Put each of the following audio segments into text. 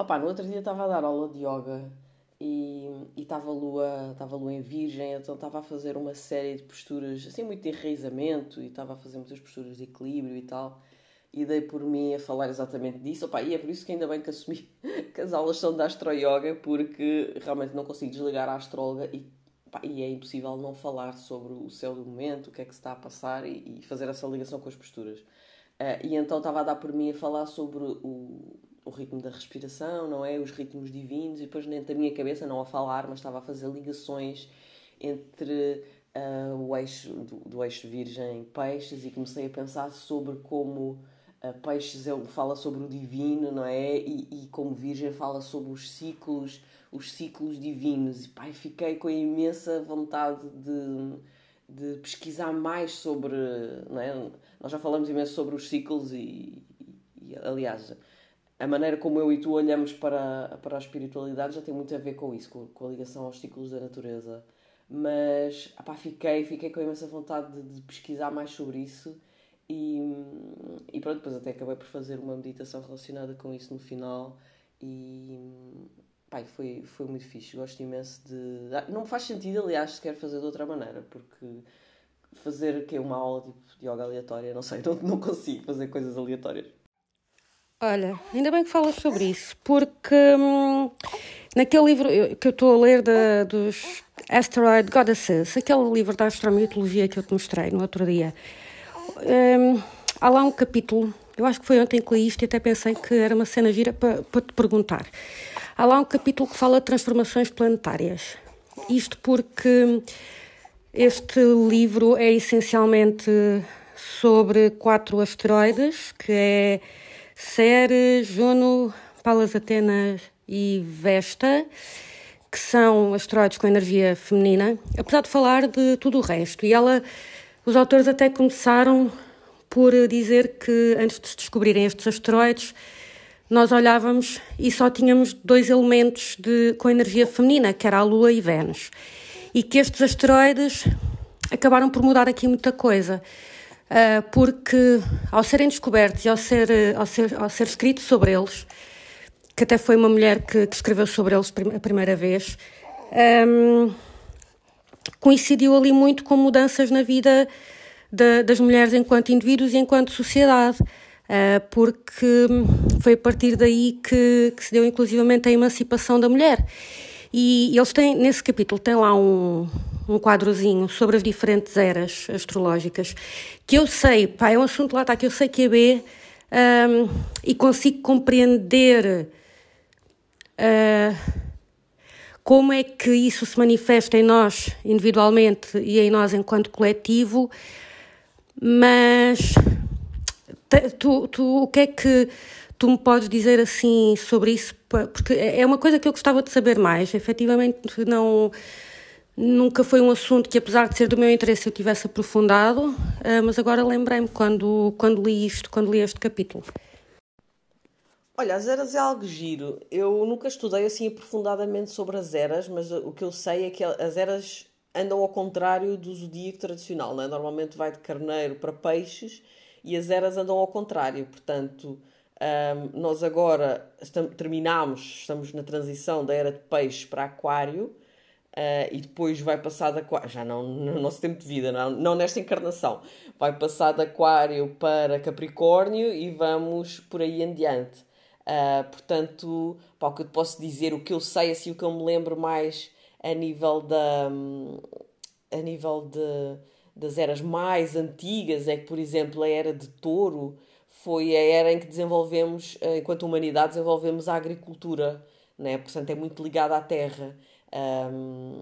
Opa, no outro dia estava a dar aula de yoga e estava lua, estava lua em virgem, então estava a fazer uma série de posturas, assim, muito de enraizamento e estava a fazer muitas posturas de equilíbrio e tal. E dei por mim a falar exatamente disso. Opa, e é por isso que ainda bem que assumi que as aulas são da Astro Yoga, porque realmente não consigo desligar a astróloga e, opa, e é impossível não falar sobre o céu do momento, o que é que se está a passar e, e fazer essa ligação com as posturas. Uh, e então estava a dar por mim a falar sobre o, o ritmo da respiração, não é? Os ritmos divinos, e depois dentro da minha cabeça, não a falar, mas estava a fazer ligações entre uh, o eixo do, do eixo virgem-peixes e comecei a pensar sobre como uh, peixes ele fala sobre o divino, não é? E, e como virgem fala sobre os ciclos, os ciclos divinos. E pai, fiquei com a imensa vontade de, de pesquisar mais sobre, não é? Nós já falamos imenso sobre os ciclos e, e aliás, a maneira como eu e tu olhamos para, para a espiritualidade já tem muito a ver com isso, com, com a ligação aos ciclos da natureza. Mas apá, fiquei, fiquei com imensa vontade de, de, pesquisar mais sobre isso e, e pronto, depois até acabei por fazer uma meditação relacionada com isso no final e pai, foi, foi muito fixe. Gosto imenso de. Não faz sentido, aliás, se quer fazer de outra maneira, porque fazer que uma aula tipo, de yoga aleatória, não sei, não, não consigo fazer coisas aleatórias. Olha, ainda bem que falas sobre isso, porque hum, naquele livro que eu estou a ler de, dos Asteroid Goddesses, aquele livro da astromitologia que eu te mostrei no outro dia, hum, há lá um capítulo, eu acho que foi ontem que li isto e até pensei que era uma cena gira para, para te perguntar. Há lá um capítulo que fala de transformações planetárias. Isto porque este livro é essencialmente sobre quatro asteroides, que é Ceres, Juno, Palas Atenas e Vesta, que são asteroides com energia feminina, apesar de falar de tudo o resto. E ela, os autores até começaram por dizer que antes de se descobrirem estes asteroides, nós olhávamos e só tínhamos dois elementos de, com energia feminina, que era a Lua e Vênus. E que estes asteroides acabaram por mudar aqui muita coisa. Ah, porque ao serem descobertos e ao ser, ao ser, ao ser escrito sobre eles, que até foi uma mulher que, que escreveu sobre eles a primeira vez, um, coincidiu ali muito com mudanças na vida de, das mulheres enquanto indivíduos e enquanto sociedade, uh, porque foi a partir daí que, que se deu inclusivamente a emancipação da mulher. E eles têm, nesse capítulo, tem lá um, um quadrozinho sobre as diferentes eras astrológicas, que eu sei, pá, é um assunto lá que eu sei que é B um, e consigo compreender uh, como é que isso se manifesta em nós individualmente e em nós enquanto coletivo, mas tu, tu, o que é que tu me podes dizer assim sobre isso? Porque é uma coisa que eu gostava de saber mais. Efetivamente, não Nunca foi um assunto que, apesar de ser do meu interesse, eu tivesse aprofundado, eh, mas agora lembrei-me quando, quando li isto, quando li este capítulo. Olha, as eras é algo giro. Eu nunca estudei assim aprofundadamente sobre as eras, mas o que eu sei é que as eras andam ao contrário do zodíaco tradicional. Não é? Normalmente vai de carneiro para peixes e as eras andam ao contrário. Portanto, um, nós agora estamos, terminamos, estamos na transição da era de peixes para aquário Uh, e depois vai passar de aquário, já não no nosso tempo de vida, não, não nesta encarnação, vai passar de aquário para capricórnio e vamos por aí em diante. Uh, portanto, pá, o que eu te posso dizer, o que eu sei, assim, o que eu me lembro mais a nível da... a nível de, das eras mais antigas é que, por exemplo, a era de touro foi a era em que desenvolvemos, ah, enquanto humanidade, desenvolvemos a agricultura, né? portanto é muito ligada à terra. Um,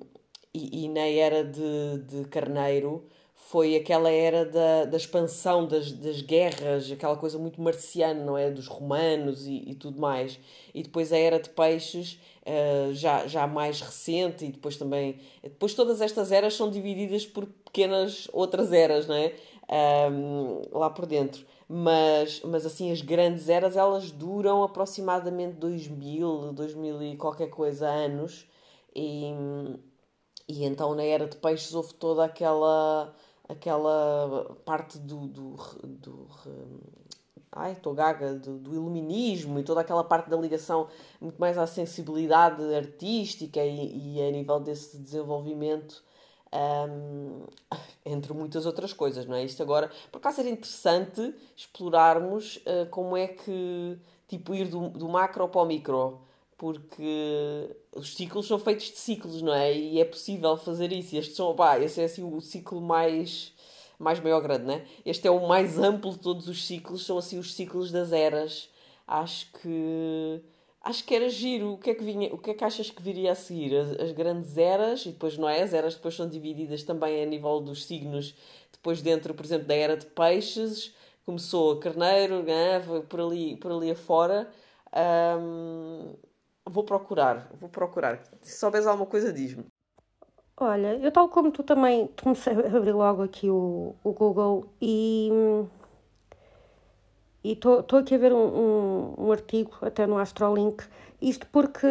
e, e, na era de, de Carneiro foi aquela era da, da expansão das, das guerras, aquela coisa muito marciana, não é? Dos romanos e, e tudo mais. E depois a era de peixes, uh, já, já mais recente, e depois também. Depois todas estas eras são divididas por pequenas outras eras, não é? Um, lá por dentro. Mas, mas assim, as grandes eras elas duram aproximadamente 2000, 2000 e qualquer coisa anos e, e então na era de peixes houve toda aquela, aquela parte do, do, do ai, estou gaga do, do, iluminismo e toda aquela parte da ligação muito mais à sensibilidade artística e, e a nível desse desenvolvimento um, entre muitas outras coisas, não é? Isto agora, por acaso era interessante explorarmos uh, como é que, tipo, ir do, do macro para o micro, porque os ciclos são feitos de ciclos, não é? E é possível fazer isso. E estes são, pá, esse é assim o ciclo mais mais maior grande, né? Este é o mais amplo de todos os ciclos, são assim os ciclos das eras. Acho que acho que era giro. O que é que vinha, o que é que achas que viria a seguir? As, as, grandes eras e depois não é? As eras depois são divididas também a nível dos signos. Depois dentro, por exemplo, da era de peixes, começou a carneiro, né? por ali, por ali afora. Um, vou procurar, vou procurar. Se souberes alguma coisa, diz-me. Olha, eu tal como tu também comecei a abrir logo aqui o, o Google e estou aqui a ver um, um, um, artigo até no Astrolink, isto porque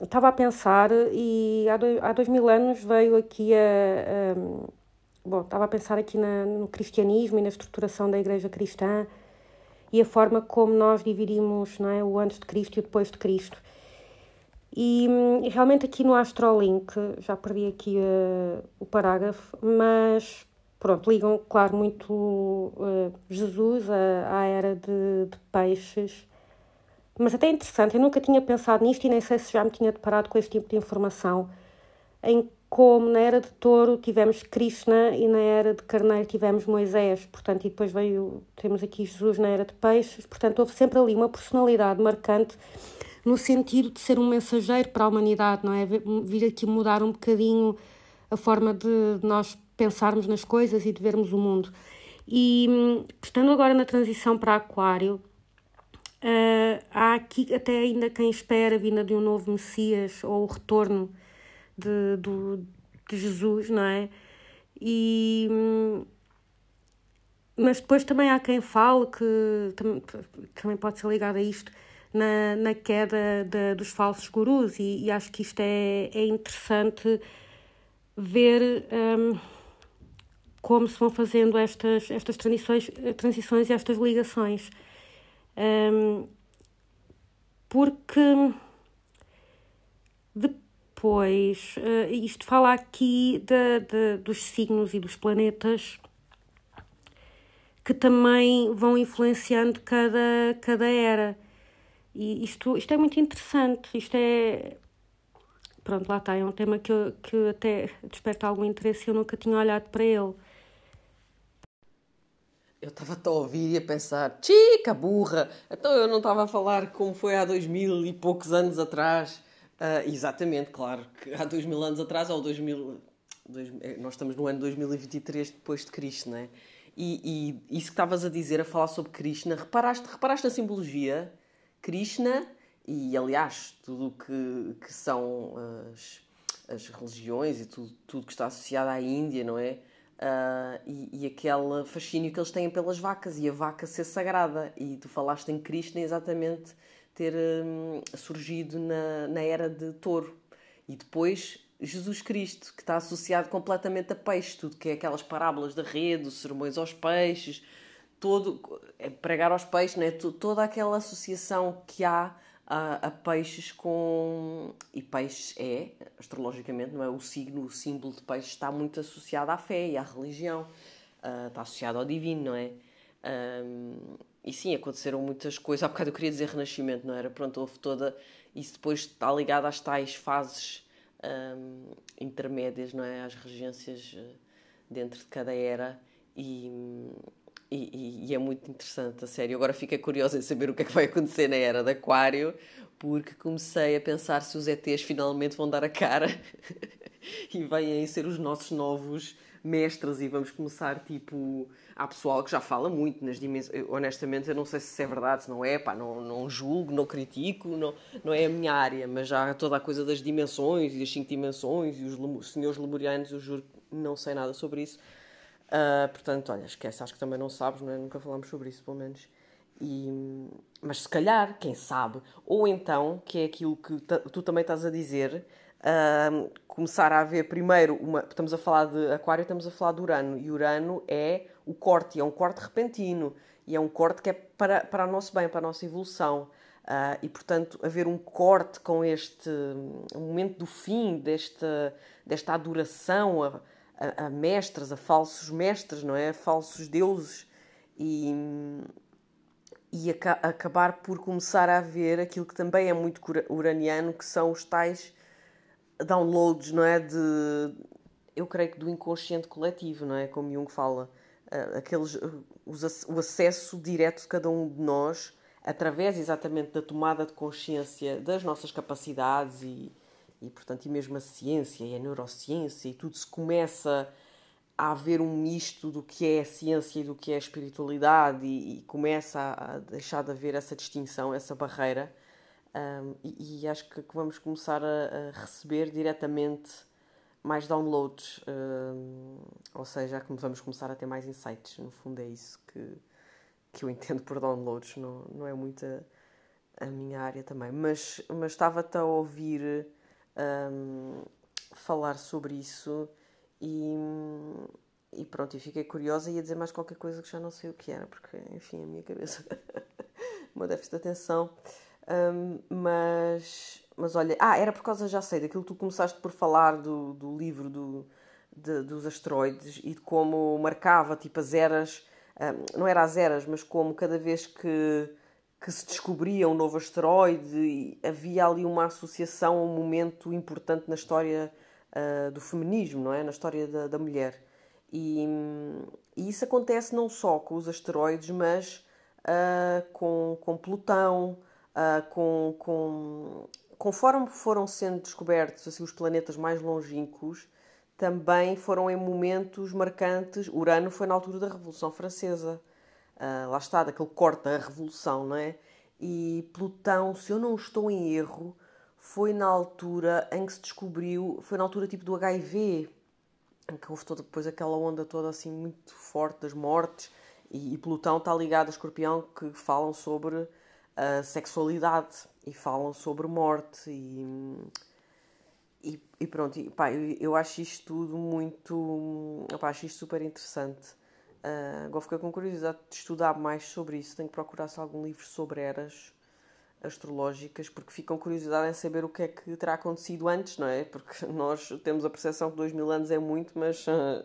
estava a pensar e há dois, há dois mil anos veio aqui a, a bom, estava a pensar aqui na, no cristianismo e na estruturação da igreja cristã e a forma como nós dividimos não é, o antes de Cristo e o depois de Cristo. E, e realmente aqui no Astrolink, já perdi aqui uh, o parágrafo, mas pronto, ligam, claro, muito uh, Jesus à, à era de, de, peixes. Mas até é interessante, eu nunca tinha pensado nisto e nem sei se já me tinha deparado com este tipo de informação, em como na era de touro tivemos Krishna e na era de carneiro tivemos Moisés, portanto, e depois veio, temos aqui Jesus na era de peixes, portanto, houve sempre ali uma personalidade marcante no sentido de ser um mensageiro para a humanidade, não é? Vir aqui mudar um bocadinho a forma de nós pensarmos nas coisas e de vermos o mundo. E estando agora na transição para Aquário, uh, há aqui até ainda quem espera a vinda de um novo Messias ou o retorno de, de Jesus, não é? E, mas depois também há quem fale que também pode ser ligado a isto, na, na queda de, dos falsos gurus e, e, acho que isto é, é interessante ver um, como se vão fazendo estas, estas transições, transições e estas ligações. Um, porque depois, uh, isto fala aqui de, de, dos signos e dos planetas que também vão influenciando cada, cada era. E isto, isto é muito interessante, isto é. Pronto, lá está, é um tema que, que até desperta algum interesse e eu nunca tinha olhado para ele. Eu estava a ouvir e a pensar, chica burra, então eu não estava a falar como foi há dois mil e poucos anos atrás. Uh, exatamente, claro, que há dois mil anos atrás, ou dois mil, dois, eh, nós estamos no ano 2023 depois de Cristo, não é? E, e isso que estavas a dizer, a falar sobre Krishna, reparaste, reparaste a simbologia? Krishna e, aliás, tudo o que, que são as, as religiões e tudo, tudo que está associado à Índia, não é? Uh, e, e, aquele fascínio que eles têm pelas vacas e a vaca ser sagrada. E tu falaste em Krishna exatamente ter um, surgido na, na era de touro. E depois Jesus Cristo, que está associado completamente a peixe, tudo que é aquelas parábolas da rede, os sermões aos peixes, todo é pregar aos peixes, né? toda aquela associação que há a, a, peixes com e peixes é astrologicamente não é o signo, o símbolo de peixe está muito associado à fé e à religião, uh, está associado ao divino, não é? Um, e sim, aconteceram muitas coisas. Há bocado eu queria dizer renascimento, não era? Pronto, houve toda. Isso depois está ligado às tais fases um, intermédias, não é? Às regências ah, dentro de cada era. E, e, e, é muito interessante, a sério. Agora fiquei curiosa em saber o que é que vai acontecer na era de Aquário, porque comecei a pensar se os ETs finalmente vão dar a cara e vêm ser os nossos novos mestres e vamos começar tipo. Há pessoal que já fala muito nas dimensões. Honestamente, eu não sei se é verdade, se não é, pá, não, não julgo, não critico, não, não é a minha área, mas já toda a coisa das dimensões e das cinco dimensões e os senhores lemurianos, eu juro que não sei nada sobre isso Uh, portanto, olha, esquece, acho que também não sabes, não é? nunca falámos sobre isso, pelo menos. E, mas se calhar, quem sabe, ou então, que é aquilo que tu também estás a dizer, uh, começar a haver primeiro uma. Estamos a falar de Aquário, estamos a falar de Urano. E Urano é o corte, é um corte repentino. E é um corte que é para, para o nosso bem, para a nossa evolução. Uh, e, portanto, haver um corte com este um momento do fim desta, desta adoração a, a, a, mestres, a falsos mestres, não é? A falsos deuses. E, e aca acabar por começar a haver aquilo que também é muito uraniano, que são os tais downloads, não é? De, eu creio que do inconsciente coletivo, não é? Como Jung fala. Aqueles, os, o acesso direto de cada um de nós através exatamente da tomada de consciência das nossas capacidades e, e portanto, e mesmo a ciência e a neurociência e tudo se começa a haver um misto do que é a ciência e do que é a espiritualidade e, e começa a, deixar de haver essa distinção, essa barreira. Um, e, e, acho que, que, vamos começar a, a, receber diretamente mais downloads, um, ou seja, vamos começar a ter mais insights, no fundo é isso que, que eu entendo por downloads, não, não é muito a, a minha área também. Mas, mas estava-te a ouvir um, falar sobre isso e, e pronto, e fiquei curiosa e ia dizer mais qualquer coisa que já não sei o que era, porque enfim, a minha cabeça, uma déficit de atenção. Um, mas, mas olha, ah, era por causa, já sei, daquilo que tu começaste por falar do, do livro do, de, dos asteroides e de como marcava tipo as eras não era às eras, mas como cada vez que, que se descobria um novo asteroide, havia ali uma associação, um momento importante na história uh, do feminismo, não é? Na história da, da mulher. E, e, isso acontece não só com os asteroides, mas uh, com, com Plutão, uh, com, com, conforme foram sendo descobertos assim, os planetas mais longínquos, também foram em momentos marcantes. Urano foi na altura da Revolução Francesa. Uh, lá está, daquele corte da Revolução, não é? E Plutão, se eu não estou em erro, foi na altura em que se descobriu, foi na altura tipo do HIV, em que houve toda, depois aquela onda toda assim muito forte das mortes, e, e Plutão está ligado a Escorpião, que falam sobre a sexualidade e falam sobre morte e e, e pronto, e, pá, eu, eu, acho isto tudo muito. Pá, acho isto super interessante. Uh, agora fiquei com curiosidade de estudar mais sobre isso. Tenho que procurar se algum livro sobre eras astrológicas, porque ficam curiosidade em saber o que é que terá acontecido antes, não é? Porque nós temos a percepção que dois mil anos é muito, mas uh,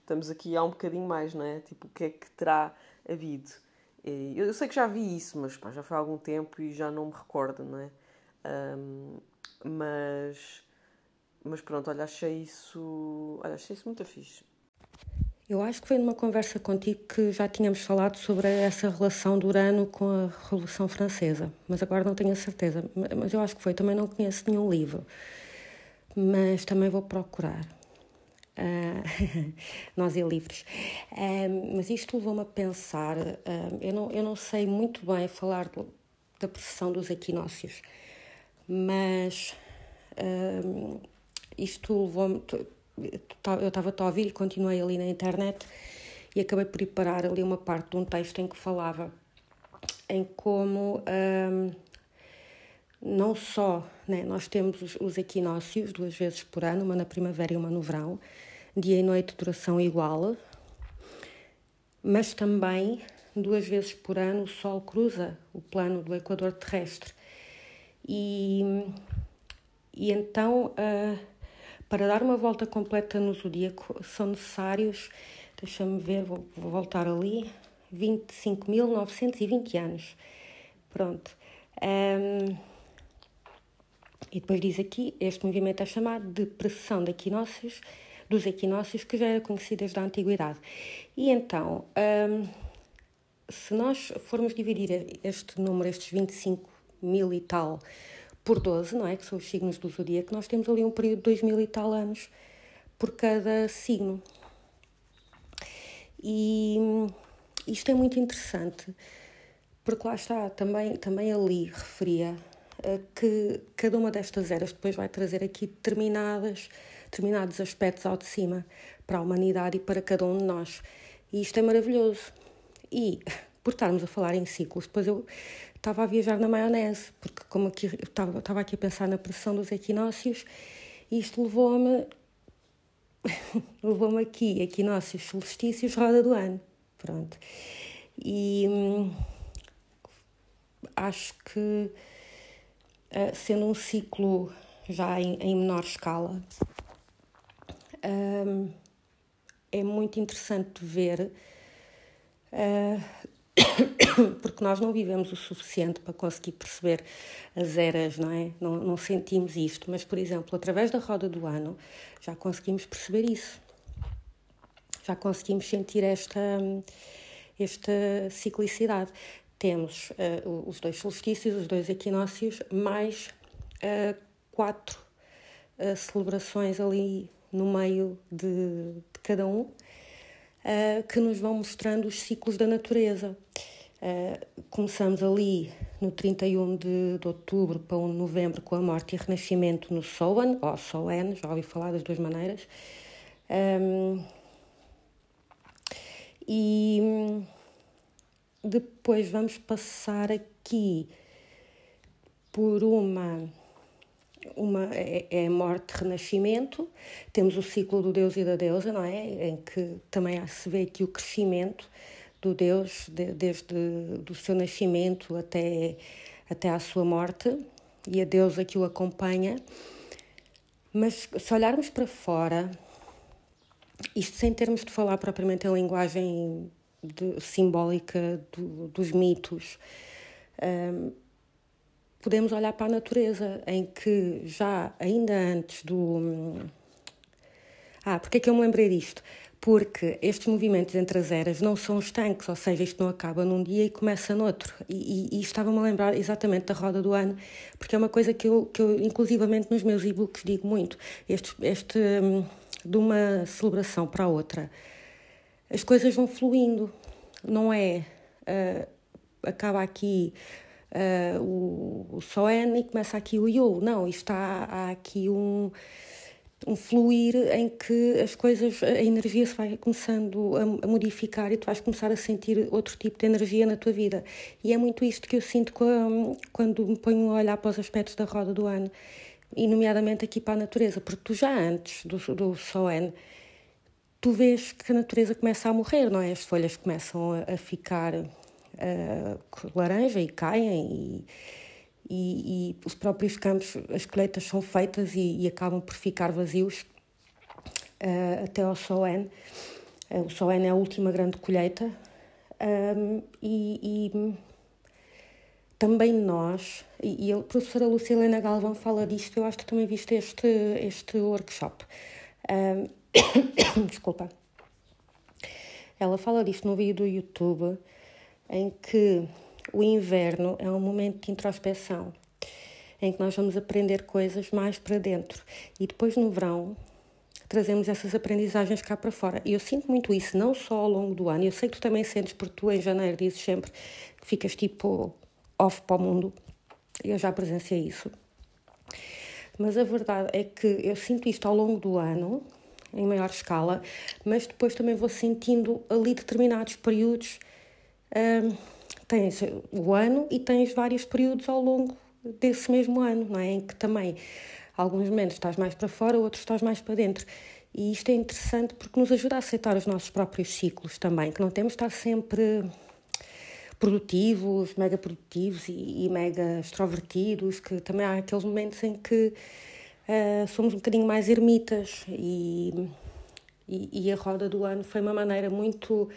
estamos aqui há um bocadinho mais, não é? Tipo, o que é que terá havido? E eu, eu sei que já vi isso, mas pá, já foi há algum tempo e já não me recordo, não é? Um, mas mas pronto, olha, achei isso, olha, achei isso muito fixe. Eu acho que foi numa conversa contigo que já tínhamos falado sobre essa relação do Urano com a Revolução Francesa, mas agora não tenho a certeza. Mas eu acho que foi, também não conheço nenhum livro, mas também vou procurar. Uh, nós e livros. Uh, mas isto levou-me a pensar, uh, eu, não, eu não sei muito bem falar da precessão dos equinócios, mas isto levou-me. Eu estava a ouvir e continuei ali na internet e acabei por ir parar ali uma parte de um texto em que falava em como hum, não só né, nós temos os, os, equinócios duas vezes por ano, uma na primavera e uma no verão, dia e noite duração igual, mas também duas vezes por ano o Sol cruza o plano do Equador terrestre. E, e então uh, para dar uma volta completa no zodíaco são necessários, deixa-me ver, vou, vou voltar ali, 25.920 anos. Pronto. Um, e depois diz aqui, este movimento é chamado de precessão de equinócios, dos equinócios, que já era conhecido desde a antiguidade. E então, um, se nós formos dividir este número, estes 25 mil e tal, por 12, não é? Que são os signos do zodíaco, nós temos ali um período de 2 mil e tal anos por cada signo. E isto é muito interessante, porque lá está, também, também ali referia que cada uma destas eras depois vai trazer aqui determinadas, determinados aspectos ao de cima para a humanidade e para cada um de nós. E isto é maravilhoso. E por estarmos a falar em ciclos, depois eu estava a viajar na maionese, porque como aqui, estava, estava aqui a pensar na pressão dos equinócios Isto levou-me levou-me aqui, equinócios solstícios, roda do ano. Pronto. E hum, acho que, uh, sendo um ciclo já em, em menor escala, um, é muito interessante ver, uh, porque nós não vivemos o suficiente para conseguir perceber as eras, não é? Não, não sentimos isto, mas, por exemplo, através da roda do ano já conseguimos perceber isso. Já conseguimos sentir esta, esta ciclicidade. Temos uh, os dois solstícios, os dois equinócios, mais uh, quatro uh, celebrações ali no meio de, de cada um, que nos vão mostrando os ciclos da natureza. Uh, começamos ali no 31 de, de outubro para 1 de novembro com a morte e renascimento no Soan, ou Soen, já ouvi falar das duas maneiras. Um, e depois vamos passar aqui por uma uma é, é morte renascimento. Temos o ciclo do Deus e da deusa não é? Em que também se vê aqui o crescimento do Deus de, desde do seu nascimento até até à sua morte e a deusa que o acompanha mas se olharmos para fora isto sem termos de falar propriamente em linguagem de, simbólica do, dos mitos um, podemos olhar para a natureza em que já ainda antes do ah, porque é que eu me lembrei disto? Porque estes movimentos entre as eras não são estanques, ou seja, isto não acaba num dia e começa noutro. E, e, e estava-me a lembrar exatamente da roda do ano, porque é uma coisa que eu, que eu inclusivamente nos meus e-books digo muito, este, este, hum, de uma celebração para a outra, as coisas vão fluindo, não é? Uh, acaba aqui uh, o, o Soen e começa aqui o Yo, não, isto há, há aqui um um fluir em que as coisas, a energia se vai começando a, modificar e tu vais começar a sentir outro tipo de energia na tua vida. E é muito isto que eu sinto quando me ponho a olhar para os aspectos da roda do ano, e nomeadamente aqui para a natureza, porque tu já antes do, do Soen, tu vês que a natureza começa a morrer, não é? As folhas começam a, a ficar uh, laranja e caem e e, e, os próprios campos, as colheitas são feitas e, e acabam por ficar vazios uh, até ao Soen. Uh, o Soen é a última grande colheita um, e, e, também nós, e, a professora Lucilena Galvão fala disto, eu acho que também viste este, este workshop. Um, desculpa. Ela fala disto no vídeo do YouTube em que o inverno é um momento de introspeção, em que nós vamos aprender coisas mais para dentro. E depois no verão trazemos essas aprendizagens cá para fora. E eu sinto muito isso, não só ao longo do ano. Eu sei que tu também sentes, porque tu em janeiro dizes sempre que ficas tipo off para o mundo. Eu já presenciei isso. Mas a verdade é que eu sinto isto ao longo do ano, em maior escala, mas depois também vou sentindo ali determinados períodos. Hum, tens o ano e tens vários períodos ao longo desse mesmo ano, não é? Em que também alguns momentos estás mais para fora, outros estás mais para dentro. E isto é interessante porque nos ajuda a aceitar os nossos próprios ciclos também, que não temos de estar sempre produtivos, mega produtivos e, e mega extrovertidos, que também há aqueles momentos em que uh, somos um bocadinho mais ermitas e, e, e a roda do ano foi uma maneira muito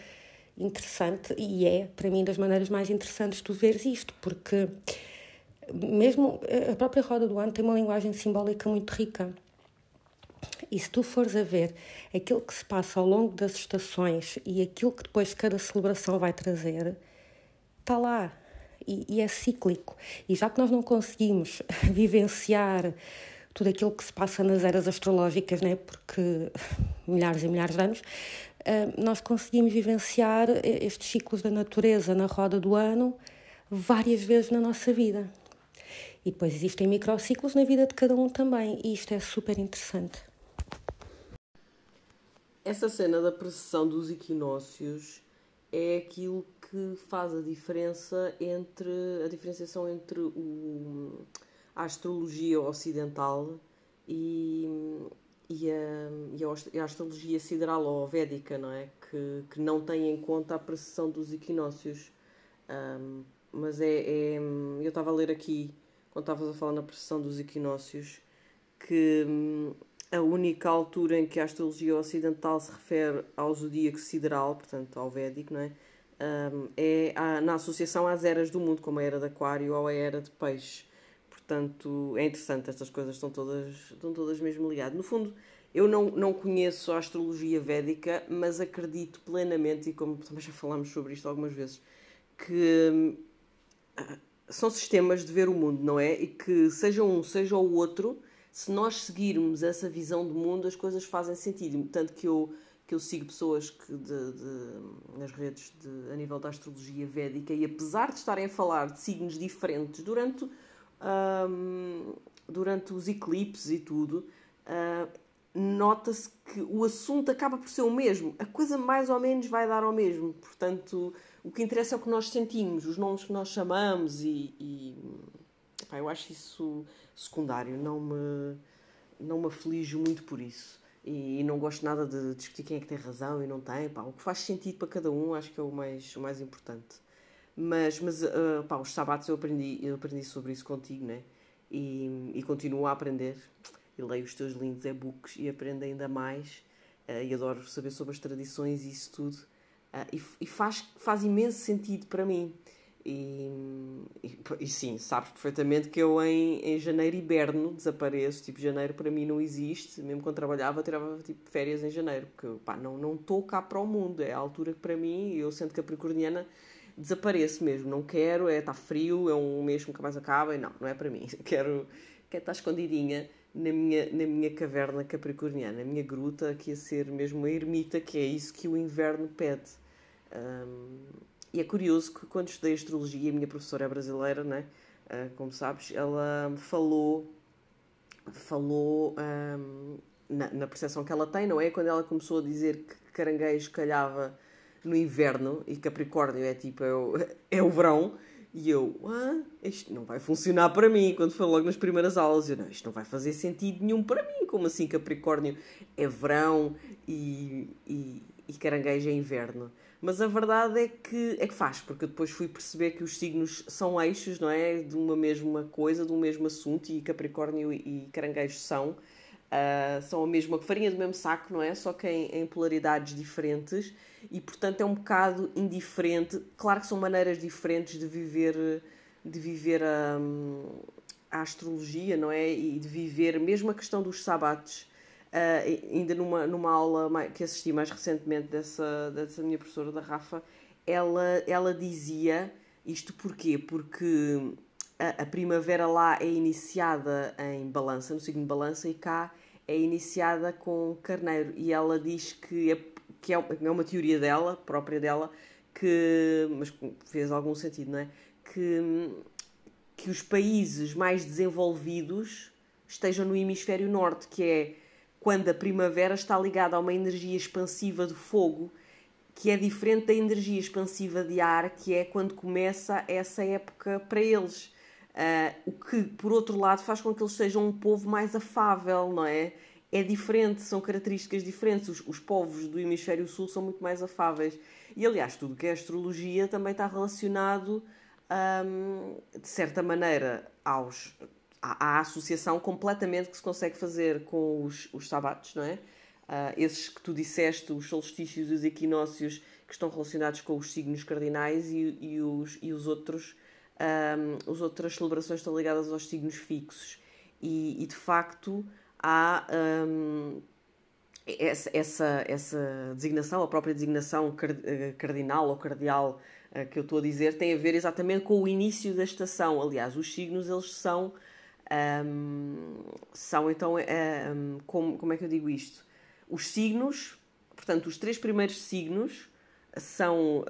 interessante e é, para mim, das maneiras mais interessantes de tu veres isto, porque mesmo a própria roda do ano tem uma linguagem simbólica muito rica. E se tu fores a ver aquilo que se passa ao longo das estações e aquilo que depois cada celebração vai trazer, está lá. E, e é cíclico. E já que nós não conseguimos vivenciar tudo aquilo que se passa nas eras astrológicas, né? porque milhares e milhares de anos, nós conseguimos vivenciar estes ciclos da natureza na roda do ano várias vezes na nossa vida. E depois existem microciclos na vida de cada um também, e isto é super interessante. Essa cena da precessão dos equinócios é aquilo que faz a diferença entre a diferenciação entre o, a astrologia ocidental e, e, a, e a astrologia sideral ou védica, não é? Que, que não tem em conta a precessão dos equinócios. Um, mas é, é, Eu estava a ler aqui, quando estavas a falar na precessão dos equinócios, que hum, a única altura em que a astrologia ocidental se refere ao zodíaco sideral, portanto ao védico, não é? Um, é a, na associação às eras do mundo, como a era de Aquário ou a era de Peixe. Portanto, é interessante, estas coisas estão todas, estão todas mesmo ligadas. No fundo, eu não, não conheço a astrologia védica, mas acredito plenamente, e como também já falámos sobre isto algumas vezes, que hum, são sistemas de ver o mundo, não é? E que seja um, seja o outro, se nós seguirmos essa visão do mundo, as coisas fazem sentido. Tanto que eu, que eu sigo pessoas que de, de, nas redes de, a nível da astrologia védica e apesar de estarem a falar de signos diferentes durante, um, durante os eclipses e tudo, uh, nota-se que o assunto acaba por ser o mesmo. A coisa mais ou menos vai dar ao mesmo. Portanto, o que interessa é o que nós sentimos, os nomes que nós chamamos e, e pá, eu acho isso secundário. Não me, não me aflijo muito por isso. E, e, não gosto nada de discutir quem é que tem razão e não tem. Pá, o que faz sentido para cada um acho que é o mais, o mais importante. Mas, mas uh, pá, os sabatos eu aprendi, eu aprendi sobre isso contigo, né? E, e continuo a aprender. E leio os teus lindos e-books e aprendo ainda mais. Uh, e adoro saber sobre as tradições e isso tudo. Uh, e, e faz, faz imenso sentido para mim. E, e, e, sim, sabes perfeitamente que eu em, em janeiro hiberno desapareço. Tipo, janeiro para mim não existe. Mesmo quando trabalhava, tirava tipo, férias em janeiro. Porque pá, não estou cá para o mundo. É a altura que para mim, eu sendo capricorniana, desapareço mesmo. Não quero, é está frio, é um mês que nunca mais acaba. E não, não é para mim. Quero, quero estar escondidinha na minha, na minha caverna capricorniana, na minha gruta, aqui a ser mesmo uma ermita, que é isso que o inverno pede. Um, e é curioso que quando estudei astrologia, a minha professora é brasileira, né? Uh, como sabes, ela falou, falou um, na, na percepção que ela tem, não é? Quando ela começou a dizer que caranguejo calhava no inverno e Capricórnio é tipo, é o, é o verão, e eu, ah, isto não vai funcionar para mim. Quando foi logo nas primeiras aulas, eu, não, isto não vai fazer sentido nenhum para mim. Como assim Capricórnio é verão e, e, e caranguejo é inverno? Mas a verdade é que, é que faz, porque eu depois fui perceber que os signos são eixos, não é? De uma mesma coisa, de um mesmo assunto, e Capricórnio e Caranguejo são. Uh, são a mesma farinha do mesmo saco, não é? Só que em, em, polaridades diferentes e, portanto, é um bocado indiferente. Claro que são maneiras diferentes de viver, de viver a, a astrologia, não é? E de viver mesmo a questão dos sabates Uh, ainda numa, numa aula que assisti mais recentemente dessa, dessa minha professora da Rafa, ela, ela dizia isto porquê? Porque a, primavera lá é iniciada em balança, no signo de balança, e cá é iniciada com carneiro. E ela diz que é, que é, é uma teoria dela, própria dela, que, mas fez algum sentido, não é? Que, que os países mais desenvolvidos estejam no hemisfério norte, que é quando a primavera está ligada a uma energia expansiva de fogo, que é diferente da energia expansiva de ar, que é quando começa essa época para eles. Uh, o que, por outro lado, faz com que eles sejam um povo mais afável, não é? É diferente, são características diferentes. Os, os povos do hemisfério sul são muito mais afáveis. E, aliás, tudo que é astrologia também está relacionado, um, de certa maneira, aos há, associação completamente que se consegue fazer com os, os sabatos, não é? Uh, esses que tu disseste, os solstícios e os equinócios, que estão relacionados com os signos cardinais e, e os, e os outros, um, as outras celebrações estão ligadas aos signos fixos. E, e de facto há um, essa, essa, essa designação, a própria designação eh, cardinal ou cardeal uh, que eu estou a dizer, tem a ver exatamente com o início da estação. Aliás, os signos eles são um, são então, um, como, como é que eu digo isto? Os signos, portanto, os três primeiros signos são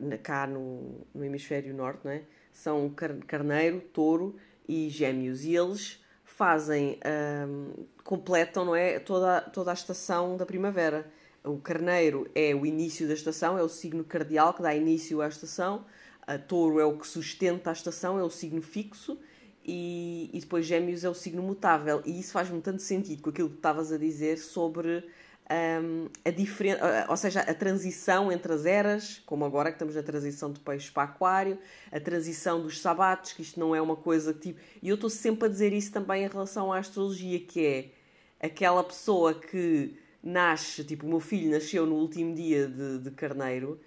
um, cá no, no hemisfério norte, não é? São carneiro, touro e gêmeos. E eles fazem, um, completam não é? toda, toda a estação da primavera. O carneiro é o início da estação, é o signo cardial que dá início à estação. A touro é o que sustenta a estação, é o signo fixo e, e depois Gêmeos é o signo mutável. E isso faz-me tanto sentido com aquilo que estavas a dizer sobre um, a diferença, ou seja, a transição entre as eras, como agora que estamos na transição de peixe para aquário, a transição dos sabatos, que isto não é uma coisa tipo. E eu estou sempre a dizer isso também em relação à astrologia, que é aquela pessoa que nasce, tipo, o meu filho nasceu no último dia de, de carneiro.